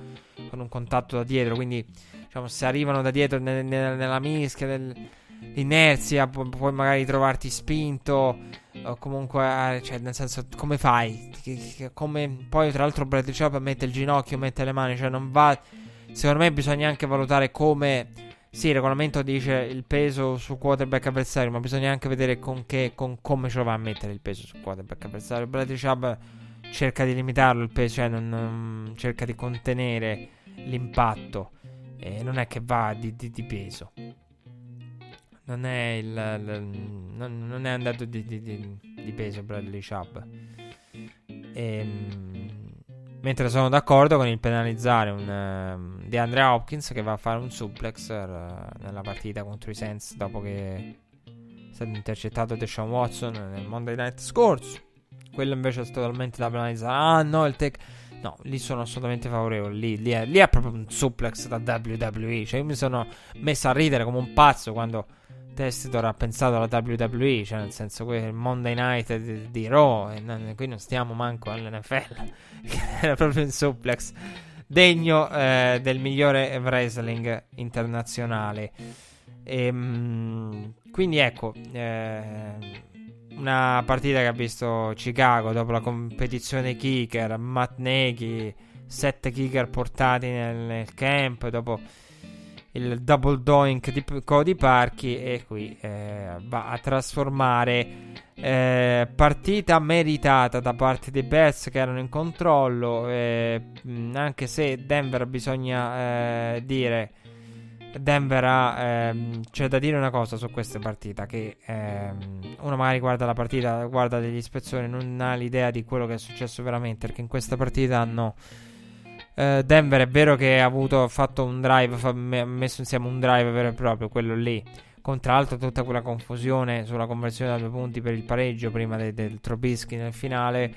con un contatto da dietro. Quindi, diciamo, se arrivano da dietro ne, ne, nella mischia dell'inerzia, pu- puoi magari trovarti spinto. O comunque, eh, cioè, nel senso, come fai? Come, poi, tra l'altro, Bradley Chubb mette il ginocchio, mette le mani, cioè non va Secondo me bisogna anche valutare come. Sì, il regolamento dice il peso sul quarterback avversario, ma bisogna anche vedere con, che, con come ce lo va a mettere il peso sul quarterback avversario. Bradley Chubb cerca di limitarlo il peso, cioè non, non, cerca di contenere l'impatto. E non è che va di, di, di peso. Non è, il, il, non, non è andato di, di, peso Bradley Chubb. Ehm Mentre sono d'accordo con il penalizzare un uh, DeAndre Hopkins che va a fare un suplex uh, nella partita contro i Saints dopo che è stato intercettato Deshaun Watson nel Monday Night scorso. Quello invece è totalmente da penalizzare. Ah no, il tech... No, lì sono assolutamente favorevole. Lì, lì, è, lì, è, proprio un suplex da WWE. Cioè, io mi sono messo a ridere come un pazzo quando Testidor ha pensato alla WWE, cioè nel senso che il Monday Night di, di Raw, e non, qui non stiamo manco all'NFL, era proprio un suplex degno eh, del migliore wrestling internazionale. E, ehm, mh, quindi ecco, eh, una partita che ha visto Chicago dopo la competizione kicker, Matt Nagy, sette kicker portati nel, nel camp, dopo il double doink di Cody Parchi e qui eh, va a trasformare eh, partita meritata da parte dei Bears che erano in controllo eh, anche se Denver bisogna eh, dire Denver ha ehm, c'è da dire una cosa su questa partita che ehm, uno magari guarda la partita guarda degli spezzoni non ha l'idea di quello che è successo veramente perché in questa partita hanno Uh, Denver è vero che ha avuto, fatto un drive, ha messo insieme un drive vero e proprio, quello lì. Con tra l'altro tutta quella confusione sulla conversione da due punti per il pareggio prima de- del Trobischi nel finale.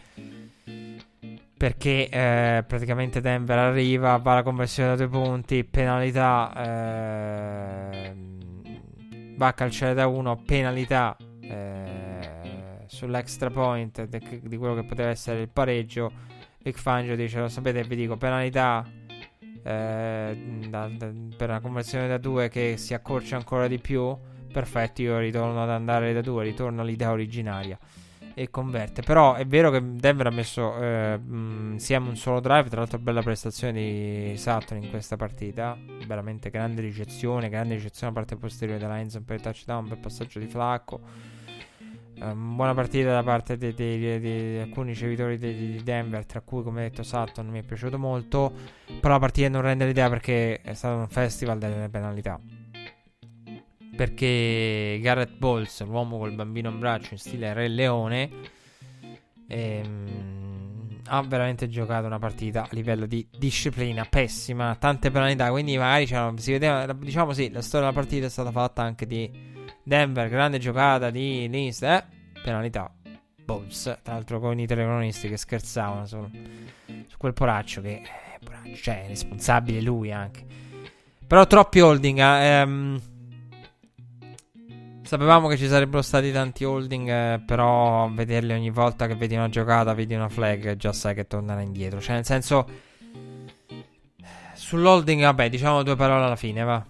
Perché eh, praticamente Denver arriva, va alla conversione da due punti, penalità, eh, va a calciare da uno, penalità eh, sull'extra point de- di quello che poteva essere il pareggio Vic Fangio dice: Lo sapete, vi dico penalità eh, da, da, per una conversione da 2 che si accorcia ancora di più. Perfetto, io ritorno ad andare da 2, ritorno all'idea originaria e converte. Però è vero che Denver ha messo eh, insieme un solo drive. Tra l'altro, bella prestazione di Sutton in questa partita. Veramente grande ricezione, grande ricezione a parte posteriore della Enzo per il touchdown, per passaggio di Flacco. Um, buona partita da parte di, alcuni ricevitori di, Denver, tra cui, come detto, Sutton mi è piaciuto molto. Però la partita non rende l'idea perché è stato un festival delle penalità. Perché Garrett Bowles, l'uomo col bambino in braccio in stile Re Leone, ehm, ha veramente giocato una partita a livello di disciplina pessima, tante penalità. Quindi, magari si vedeva, diciamo sì, la storia della partita è stata fatta anche di Denver, grande giocata di Lins, eh? penalità. Bulls, tra l'altro con i telecronisti che scherzavano su, su quel poraccio che eh, poraccio, cioè è responsabile lui anche. Però troppi holding, eh, ehm, sapevamo che ci sarebbero stati tanti holding, eh, però vederli ogni volta che vedi una giocata, vedi una flag, già sai che tornerà indietro. Cioè nel senso sull'holding, vabbè, diciamo due parole alla fine, va.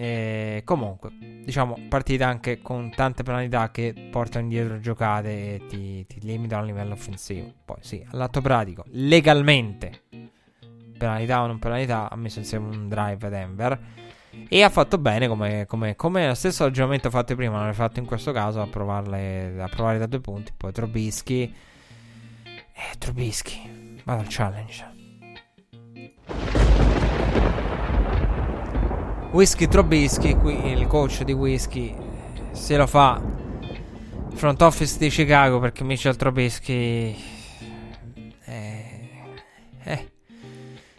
E comunque, diciamo, partita anche con tante penalità che portano indietro giocate e ti, ti limitano a livello offensivo. Poi sì, all'atto pratico, legalmente, penalità o non penalità, ha messo insieme un drive a Denver. E ha fatto bene come, come, come lo stesso ragionamento fatto prima, non l'ha fatto in questo caso a, provarle, a provare da due punti. Poi Trobischi. Eh, Trobischi. Vado al challenge. Whisky Trobisky, qui il coach di Whisky, se lo fa front office di Chicago perché Mitchell Trobisky eh, eh,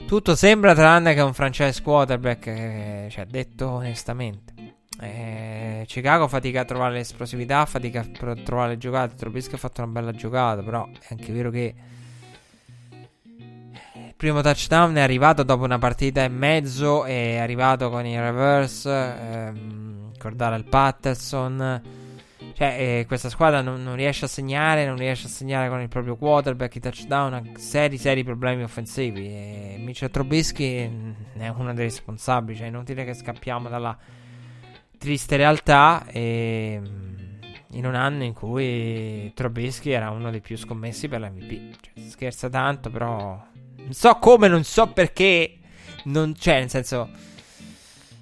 tutto sembra tranne che un franchise quarterback eh, cioè detto onestamente. Eh, Chicago fatica a trovare l'esplosività fatica a trovare le giocate Trobisky ha fatto una bella giocata però è anche vero che primo touchdown è arrivato dopo una partita e mezzo. È arrivato con il reverse. Ehm, ricordare il Patterson. Cioè, eh, questa squadra non, non, riesce a segnare. Non riesce a segnare con il proprio quarterback. I touchdown ha seri, seri problemi offensivi. E Mitchell Trubisky è uno dei responsabili. Cioè, è inutile che scappiamo dalla triste realtà. E in un anno in cui Trubisky era uno dei più scommessi per l'MVP. Cioè, scherza tanto, però non so come, non so perché. Non, cioè, nel senso.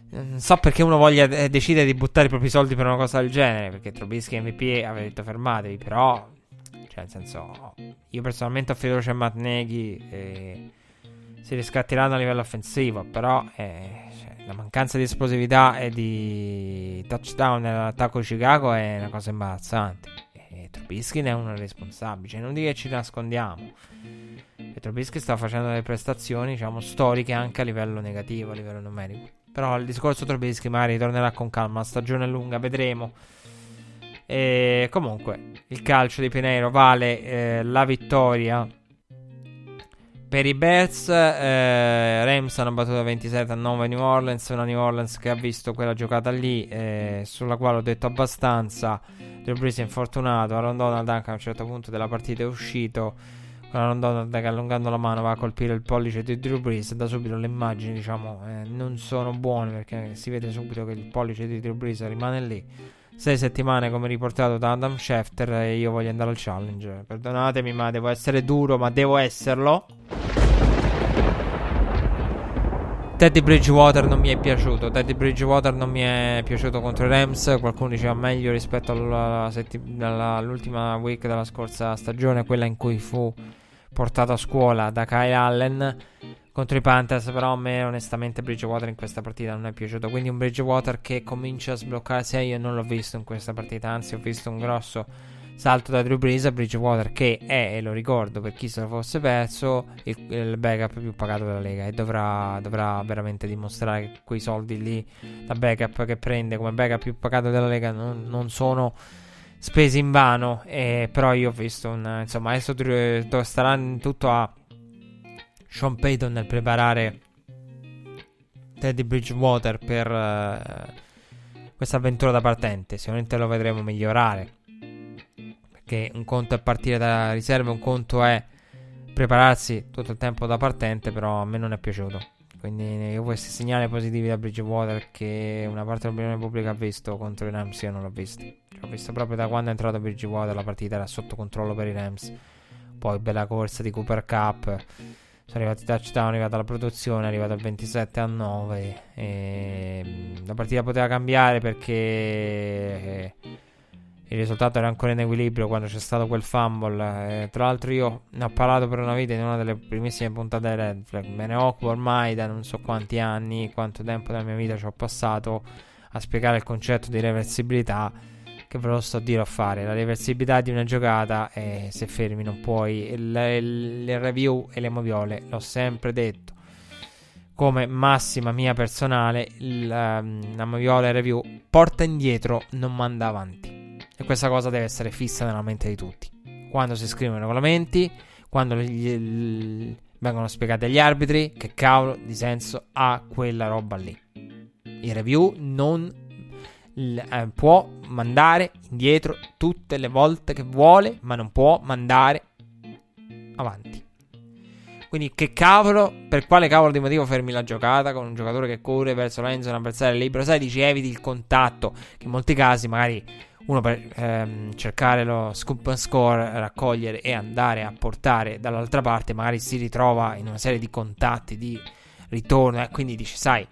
Non so perché uno voglia eh, decidere di buttare i propri soldi per una cosa del genere. Perché Trubisky MVP aveva detto fermatevi. Però, cioè, nel senso, io personalmente ho fiducia in Matt Neghi. E si riscatteranno a livello offensivo. Però, eh, cioè, la mancanza di esplosività e di touchdown nell'attacco Chicago è una cosa imbarazzante. E Trubisky ne è uno responsabile. Cioè, non di che ci nascondiamo. E Trubisky sta facendo delle prestazioni, diciamo, storiche anche a livello negativo, a livello numerico. Però il discorso Trubisky magari tornerà con calma, stagione lunga, vedremo. E comunque, il calcio di Pineiro vale eh, la vittoria per i Bears. Eh, Rams hanno battuto 27 a 9 New Orleans. Una New Orleans che ha visto quella giocata lì, eh, sulla quale ho detto abbastanza. Drew Brees è infortunato. Aaron Donald anche a un certo punto della partita è uscito Aaron Donald che allungando la mano va a colpire il pollice di Drew Brees da subito le immagini diciamo eh, non sono buone perché si vede subito che il pollice di Drew Brees rimane lì sei settimane come riportato da Adam Schefter e io voglio andare al challenge perdonatemi ma devo essere duro ma devo esserlo Teddy Bridgewater non mi è piaciuto. Teddy Bridgewater non mi è piaciuto contro i Rams. Qualcuno diceva meglio rispetto all'ultima week della scorsa stagione, quella in cui fu portato a scuola da Kyle Allen contro i Panthers. Però a me, onestamente, Bridgewater in questa partita non è piaciuto. Quindi un Bridgewater che comincia a sbloccarsi. Io non l'ho visto in questa partita, anzi, ho visto un grosso salto da Drew Brees a Bridgewater che è, e lo ricordo per chi se lo fosse perso, il, il backup più pagato della Lega e dovrà, dovrà, veramente dimostrare che quei soldi lì da backup che prende come backup più pagato della Lega non, non sono spesi in vano eh, però io ho visto un, insomma adesso starà tutto a Sean Payton nel preparare Teddy Bridgewater per uh, questa avventura da partente sicuramente lo vedremo migliorare che un conto è partire da riserva, un conto è prepararsi tutto il tempo da partente, però a me non è piaciuto. Quindi questi segnali positivi da Bridgewater che una parte dell'opinione pubblica ha visto contro i Rams io non l'ho visto. Cioè, ho visto proprio da quando è entrato Bridgewater la partita era sotto controllo per i Rams. Poi bella corsa di Cooper Cup. Sono arrivati touchdown, è arrivata la produzione, è arrivata al 27 a 9. E la partita poteva cambiare perché eh, il risultato era ancora in equilibrio quando c'è stato quel fumble. Eh, tra l'altro, io ne ho parlato per una vita in una delle primissime puntate di Red Flag. Me ne occupo ormai da non so quanti anni, quanto tempo della mia vita ci ho passato a spiegare il concetto di reversibilità. Che ve lo sto a dire a fare. La reversibilità di una giocata è se fermi, non puoi. Il, il, il review e le moviole, l'ho sempre detto come massima mia personale, il, um, la moviola review porta indietro, non manda avanti. E questa cosa deve essere fissa nella mente di tutti. Quando si scrivono i regolamenti, quando gli, gli, vengono spiegati agli arbitri, che cavolo di senso ha quella roba lì. Il review non eh, può mandare indietro tutte le volte che vuole, ma non può mandare avanti. Quindi che cavolo, per quale cavolo di motivo fermi la giocata con un giocatore che corre verso l'enzo, un avversario libero, sai, dici eviti il contatto, che in molti casi magari uno per ehm, cercare lo scoop and score, raccogliere e andare a portare dall'altra parte, magari si ritrova in una serie di contatti di ritorno e quindi dice, sai,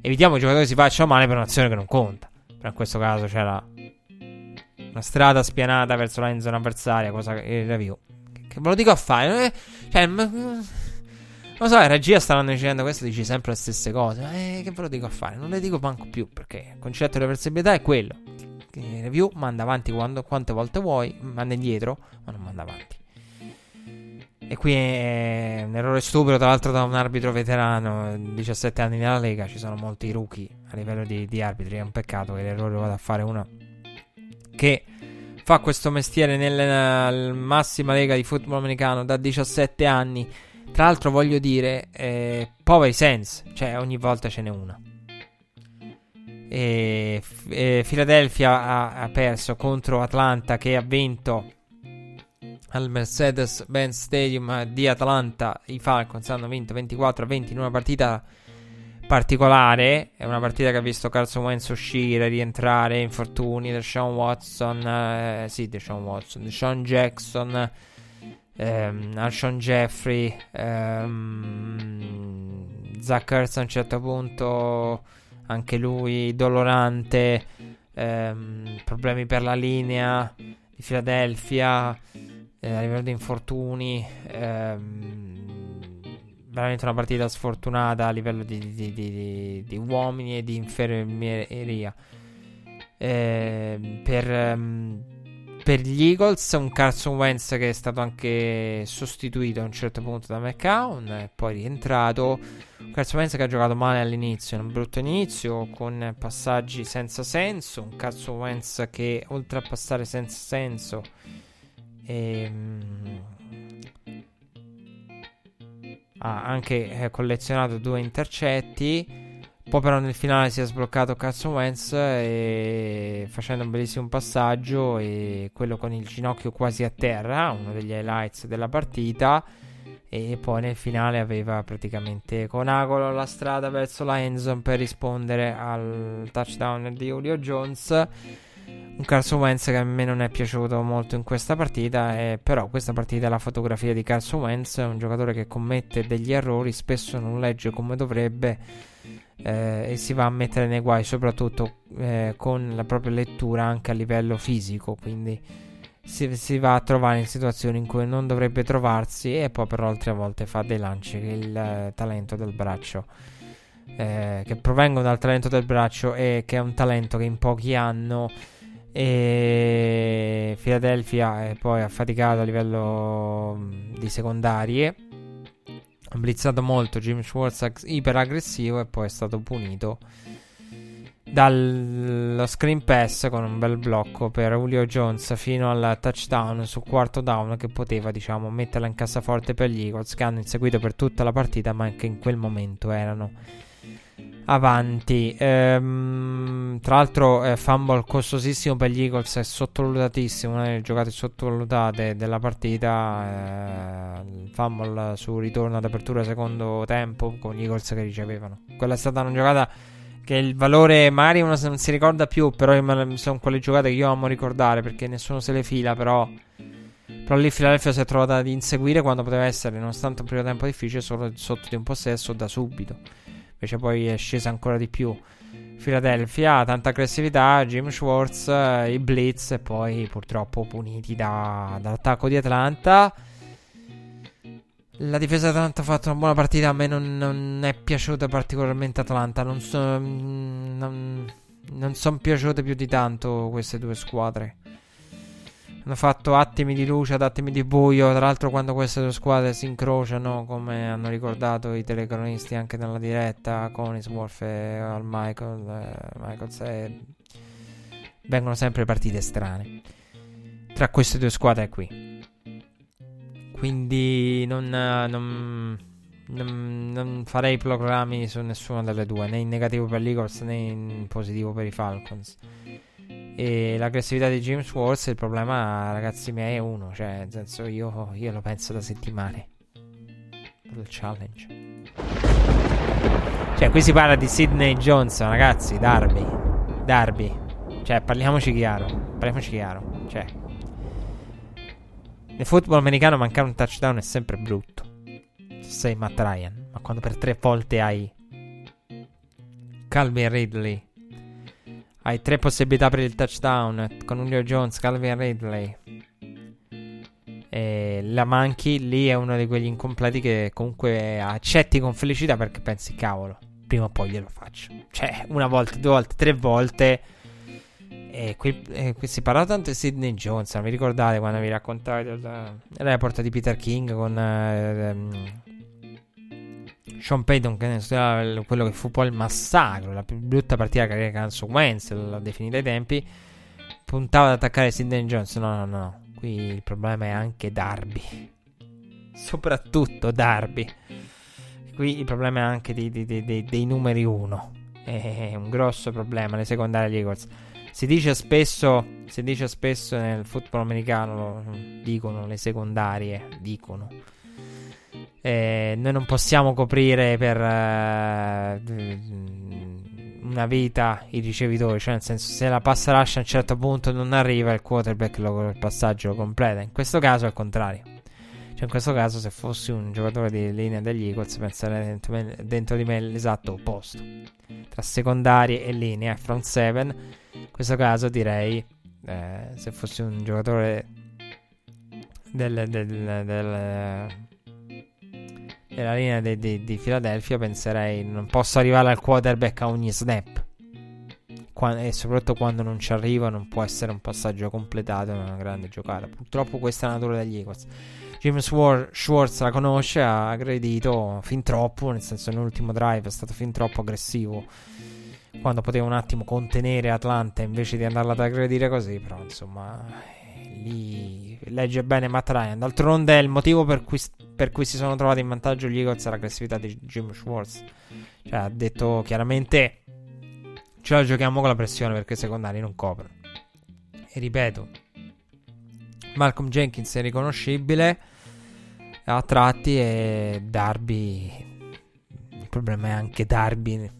evitiamo che i giocatori si facciano male per un'azione che non conta. Però in questo caso c'era una strada spianata verso la zona avversaria, cosa che il review. Che, che ve lo dico a fare? Eh, cioè, m- non lo so, in regia stavano dicendo questo, dici sempre le stesse cose. Ma eh, che ve lo dico a fare? Non le dico manco più perché il concetto di reversibilità è quello review, manda avanti quando, quante volte vuoi, manda indietro, ma non manda avanti. E qui è un errore stupido, tra l'altro, da un arbitro veterano, 17 anni nella Lega. Ci sono molti rookie a livello di, di arbitri. È un peccato che l'errore vada a fare uno che fa questo mestiere nella massima lega di football americano da 17 anni Tra l'altro voglio dire, eh, poveri sense, cioè ogni volta ce n'è una. E, e Philadelphia ha, ha, perso contro Atlanta che ha vinto al Mercedes-Benz Stadium di Atlanta. I Falcons hanno vinto 24 a 20 in una partita particolare. È una partita che ha visto Carson Wentz uscire, rientrare, infortuni. Deshaun Watson, eh, sì, Deshaun Watson, Deshaun Jackson ehm, Alshon Jeffrey, ehm, Zach Ertz a un certo punto, anche lui dolorante, ehm, problemi per la linea di Philadelphia, eh, a livello di infortuni, ehm, veramente una partita sfortunata a livello di, di, di, di uomini e di infermieria. Eh, per um, per gli Eagles un Carson Wentz che è stato anche sostituito a un certo punto da McCown poi rientrato Carson Wentz che ha giocato male all'inizio un brutto inizio con passaggi senza senso un Carson Wentz che oltre a passare senza senso ehm, ha anche eh, collezionato due intercetti poi però nel finale si è sbloccato Carson Wentz e facendo un bellissimo passaggio e quello con il ginocchio quasi a terra, uno degli highlights della partita. E poi nel finale aveva praticamente con Agolo la strada verso la endzone per rispondere al touchdown di Julio Jones. Un Carson Wentz che a me non è piaciuto molto in questa partita, eh, però questa partita è la fotografia di Carson Wentz, un giocatore che commette degli errori, spesso non legge come dovrebbe eh, e si va a mettere nei guai soprattutto eh, con la propria lettura anche a livello fisico quindi si, si, va a trovare in situazioni in cui non dovrebbe trovarsi e poi però altre volte fa dei lanci che il eh, talento del braccio. Eh, che provengono dal talento del braccio e che è un talento che in pochi hanno. E Philadelphia è poi affaticato a livello mm, di secondarie. Ha blizzato molto Jim Schwartz iperaggressivo e poi è stato punito dallo screen pass con un bel blocco per Julio Jones fino al touchdown sul quarto down che poteva diciamo metterla in cassaforte per gli Eagles che hanno inseguito per tutta la partita ma anche in quel momento erano avanti. Ehm, tra l'altro, eh, fumble costosissimo per gli Eagles è sottovalutatissimo. Una delle giocate sottovalutate della partita. Eh, fumble su ritorno ad apertura secondo tempo con gli Eagles che ricevevano. Quella è stata una giocata che il valore magari uno non si ricorda più. Però sono quelle giocate che io amo ricordare perché nessuno se le fila. Però. Però lì Philadelphia si è trovata ad inseguire quando poteva essere, nonostante un primo tempo difficile, solo sotto di un possesso da subito. Invece poi è scesa ancora di più. Philadelphia, tanta aggressività, Jim Schwartz, i Blitz e poi purtroppo puniti da, dall'attacco di Atlanta. La difesa di Atlanta ha fatto una buona partita, a me non, non è piaciuta particolarmente Atlanta, non, so, non, non sono piaciute più di tanto queste due squadre. Hanno fatto attimi di luce ad attimi di buio. Tra l'altro, quando queste due squadre si incrociano, come hanno ricordato i telecronisti anche nella diretta, Conisworth e Al Michael, eh, Michaels, eh, vengono sempre partite strane tra queste due squadre qui. Quindi non, non, non, non farei proclami su nessuna delle due, né in negativo per l'Eagles né in positivo per i Falcons. E l'aggressività di James Wars, il problema, ragazzi miei, è uno. Cioè, nel senso, io, io lo penso da settimane. Il challenge. Cioè, qui si parla di Sidney Johnson, ragazzi. Darby. Darby. Cioè, parliamoci chiaro. Parliamoci chiaro. Cioè, nel football americano mancare un touchdown è sempre brutto. Se sei Matt Ryan. Ma quando per tre volte hai Calvin Ridley hai tre possibilità per il touchdown con Julio Jones, Calvin Ridley. E la manchi lì è uno di quegli incompleti che comunque accetti con felicità perché pensi, cavolo, prima o poi glielo faccio. Cioè, una volta, due volte, tre volte. E qui, e qui si parla tanto di Sidney Jones. Mi ricordate quando vi raccontai del report di Peter King con eh, sean Payton, che ne quello che fu poi il massacro, la più brutta partita che carriera Canso Wentz, l'ha definita ai tempi, puntava ad attaccare Sidney Jones. No, no, no, qui il problema è anche Darby. soprattutto Darby. Qui il problema è anche di, di, di, dei numeri 1. È un grosso problema le secondarie degli Eagles. Si dice spesso, si dice spesso nel football americano, dicono le secondarie, dicono. Eh, noi non possiamo coprire per uh, una vita i ricevitori, cioè nel senso se la passa lascia a un certo punto non arriva il quarterback lo, il passaggio lo completa. In questo caso è il contrario. Cioè in questo caso se fossi un giocatore di linea degli Eagles penserei dentro, dentro di me l'esatto opposto. Tra secondarie e linea, front seven in questo caso direi, eh, se fossi un giocatore del, del, del, della linea di, di, di Philadelphia, penserei non posso arrivare al quarterback a ogni snap. E soprattutto quando non ci arriva non può essere un passaggio completato in una grande giocata. Purtroppo questa è la natura degli Eagles. Jim Schwartz la conosce, ha aggredito fin troppo, nel senso nell'ultimo drive è stato fin troppo aggressivo quando poteva un attimo contenere Atlanta invece di andarla ad aggredire così, però insomma lì legge bene Matt Ryan. D'altronde il motivo per cui, per cui si sono trovati in vantaggio gli Eagles è l'aggressività di Jim Schwartz. Cioè ha detto chiaramente ce la giochiamo con la pressione perché i secondari non coprono. E ripeto, Malcolm Jenkins è riconoscibile a tratti e Darby... Il problema è anche Darby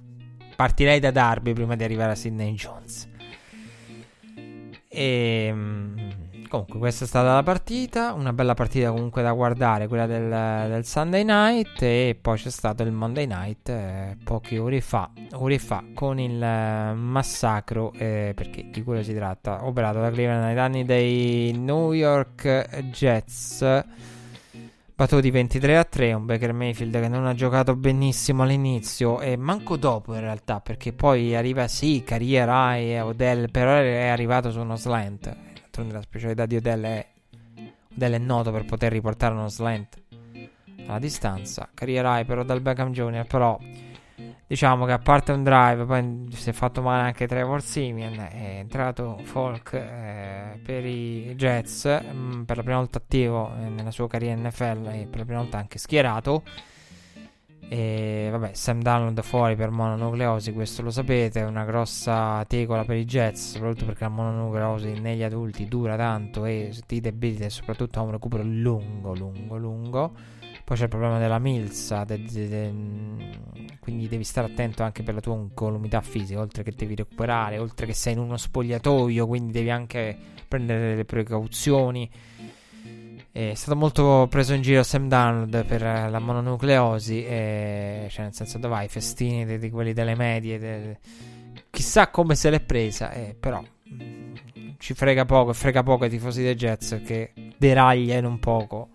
Partirei da Darby prima di arrivare a Sidney Jones. E ehm, comunque questa è stata la partita, una bella partita comunque da guardare, quella del, del Sunday night e poi c'è stato il Monday night eh, poche ore fa, ore fa con il eh, massacro, eh, perché di quello si tratta, operato da Cleveland ai danni dei New York Jets battuti 23 a 3. Un Baker Mayfield che non ha giocato benissimo all'inizio e manco dopo in realtà, perché poi arriva sì, carriera e Odell, però è arrivato su uno slant. D'altronde la specialità di Odell è Odell è noto per poter riportare uno slant alla distanza. Carriera però dal Beckham Jr. però diciamo che a parte un drive, poi si è fatto male anche Trevor Simeon. È entrato Folk eh, per i Jets mh, mm, per la prima volta attivo eh, nella sua carriera NFL e per la prima volta anche schierato. E vabbè, Sam Darnold fuori per mononucleosi, questo lo sapete, è una grossa tegola per i Jets, soprattutto perché la mononucleosi negli adulti dura tanto e ti debilita e soprattutto ha un recupero lungo, lungo, lungo. Poi c'è il problema della milza, de, de, de, quindi devi stare attento anche per la tua incolumità fisica, oltre che devi recuperare, oltre che sei in uno spogliatoio, quindi devi anche prendere delle precauzioni. È stato molto preso in giro Sam Darnold per la mononucleosi, e, cioè nel senso dove vai, festini di, quelli delle medie, de, chissà come se l'è presa, eh, però mh, ci frega poco, frega poco ai tifosi dei Jets che deragliano un poco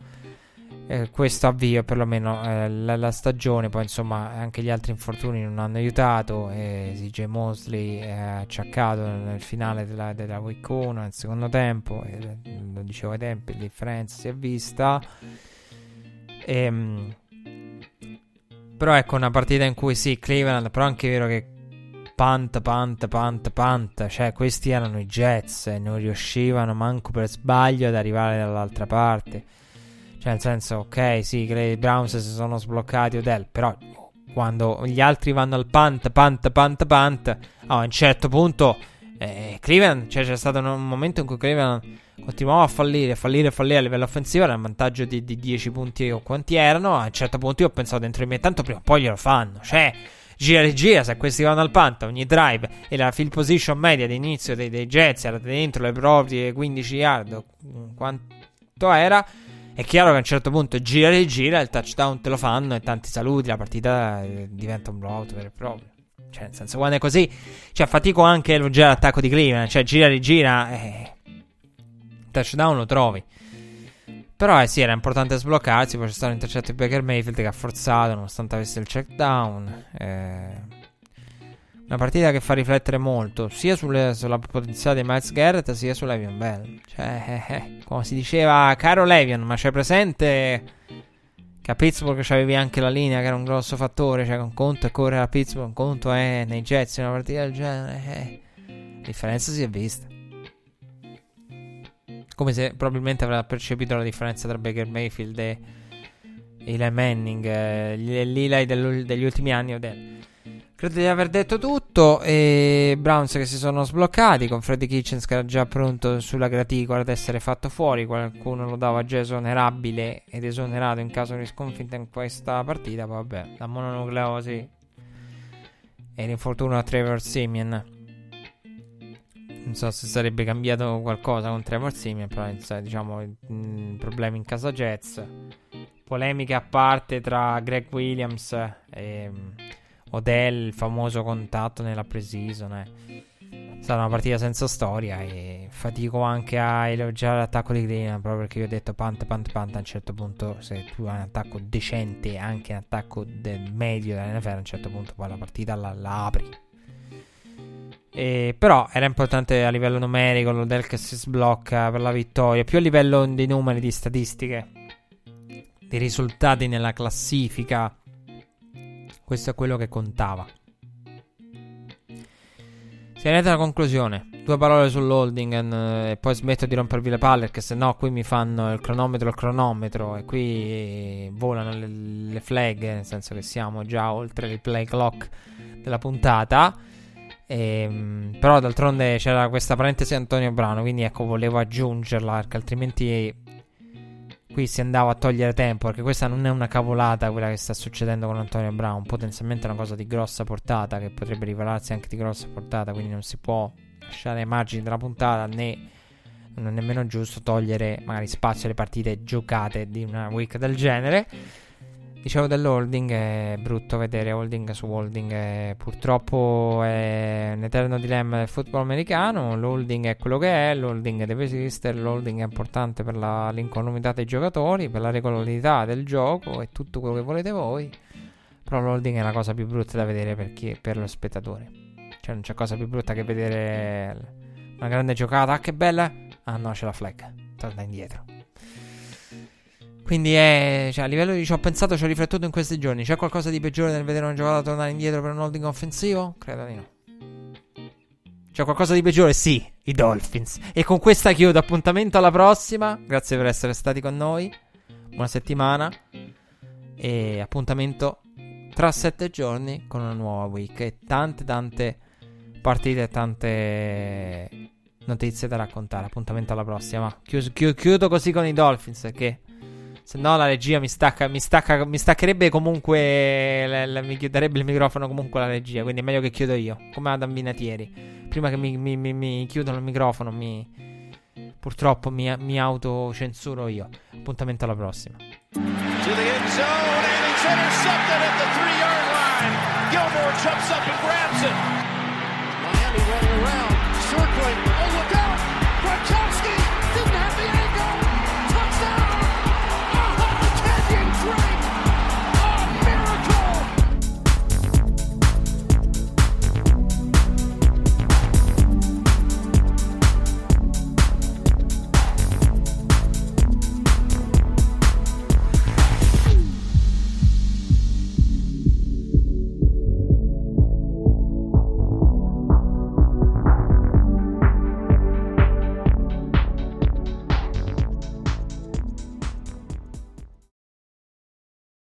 eh, questo avvio perlomeno eh, la, la, stagione poi insomma anche gli altri infortuni non hanno aiutato e CJ Mosley è acciaccato nel finale della, della week 1 nel secondo tempo e, lo dicevo ai tempi la differenza si è vista ehm, però ecco una partita in cui sì Cleveland però anche è vero che punt, punt, punt, punt. Cioè, questi erano i Jets e non riuscivano manco per sbaglio ad arrivare dall'altra parte. Cioè, nel senso, ok, sì, i Browns si sono sbloccati Odell, però quando gli altri vanno al punt, punt, punt, punt, a un certo punto eh, Cleveland, cioè c'è stato un momento in cui Cleveland continuava a fallire, fallire, fallire a livello offensivo, era un vantaggio di, di 10 punti o quanti erano, a un certo punto io ho pensato dentro di me, tanto prima o poi glielo fanno, cioè gira e gira, se questi vanno al punt, ogni drive e la field position media di inizio dei, dei Jets era dentro le proprie 15 yard, quanto era è chiaro che a un certo punto gira e gira, il touchdown te lo fanno e tanti saluti, la partita eh, diventa un blowout vero e proprio. Cioè, nel senso, quando è così, cioè, fatico anche elogiare l'attacco di Cleveland. Cioè, gira e rigira, eh, touchdown lo trovi. Però, eh sì, era importante sbloccarsi. Poi c'è stato l'intercetto di Baker Mayfield che ha forzato, nonostante avesse il check down. Eh, una partita che fa riflettere molto sia sulle, sulla potenziale di Miles Garrett sia su Levion Bell. Cioè, eh, eh, come si diceva, caro Levion, ma c'è presente che a Pittsburgh c'avevi anche la linea che era un grosso fattore. Cioè, un conto è correre a Pittsburgh, un conto è nei Jets una partita del genere. Eh. La differenza si è vista. Come se probabilmente avrà percepito la differenza tra Baker Mayfield e Eli Manning, eh, l'Eli degli ultimi anni. Odell. Credo di aver detto tutto. E Browns che si sono sbloccati con Freddy Kitchens che era già pronto sulla graticola ad essere fatto fuori. Qualcuno lo dava già esonerabile ed esonerato in caso di sconfitta in questa partita. Vabbè, la mononucleosi e l'infortunio a Trevor Simeon. Non so se sarebbe cambiato qualcosa con Trevor Simeon, però diciamo mh, problemi in casa Jets. Polemiche a parte tra Greg Williams e Odell, il famoso contatto nella pre-season. Eh. Stata una partita senza storia e fatico anche a elogiare l'attacco di Green proprio perché io ho detto punt, punt, punt a un certo punto se tu hai un attacco decente anche un attacco del medio della a un certo punto poi la partita la, la apri e, però era importante a livello numerico l'Odell che si sblocca per la vittoria più a livello di numeri, di statistiche di risultati nella classifica questo è quello che contava. Si è alla conclusione. Due parole sull'holding eh, e poi smetto di rompervi le palle perché sennò qui mi fanno il cronometro il cronometro e qui volano le, le flag, nel senso che siamo già oltre il play clock della puntata. E, ehm, però d'altronde c'era questa parentesi Antonio Brano, quindi ecco volevo aggiungerla perché altrimenti qui si andava a togliere tempo, perché questa non è una cavolata quella che sta succedendo con Antonio Brown, potenzialmente è una cosa di grossa portata, che potrebbe rivelarsi anche di grossa portata, quindi non si può lasciare ai margini della puntata né non è nemmeno giusto togliere magari spazio alle partite giocate di una week del genere. Dicevo dell'holding, è brutto vedere holding su holding, è, purtroppo è un eterno dilemma del football americano, l'holding è quello che è, l'holding deve esistere, l'holding è importante per la, l'incolumità dei giocatori, per la regolarità del gioco e tutto quello che volete voi, però l'holding è la cosa più brutta da vedere per, chi, per lo spettatore, cioè non c'è cosa più brutta che vedere una grande giocata, ah che bella, ah no c'è la flag, torna indietro. Quindi è. Cioè, a livello di ci ho pensato, ci ho riflettuto in questi giorni. C'è qualcosa di peggiore nel vedere una giocata tornare indietro per un holding offensivo? Credo di no. C'è qualcosa di peggiore? Sì, i Dolphins. E con questa chiudo. Appuntamento alla prossima. Grazie per essere stati con noi. Buona settimana. E appuntamento tra sette giorni con una nuova week. E tante, tante partite e tante notizie da raccontare. Appuntamento alla prossima. Chiuso, chiudo così con i Dolphins. Che se no la regia mi, stacca, mi, stacca, mi staccherebbe comunque. La, la, mi chiuderebbe il microfono comunque la regia. Quindi è meglio che chiudo io. Come Adam Binatieri. Prima che mi, mi, mi, mi chiudono il microfono, mi, purtroppo mi, mi autocensuro io. Appuntamento alla prossima. To the end zone and it's intercepted at the three yard line. Gilmore jumps up and grabs it. Miami running.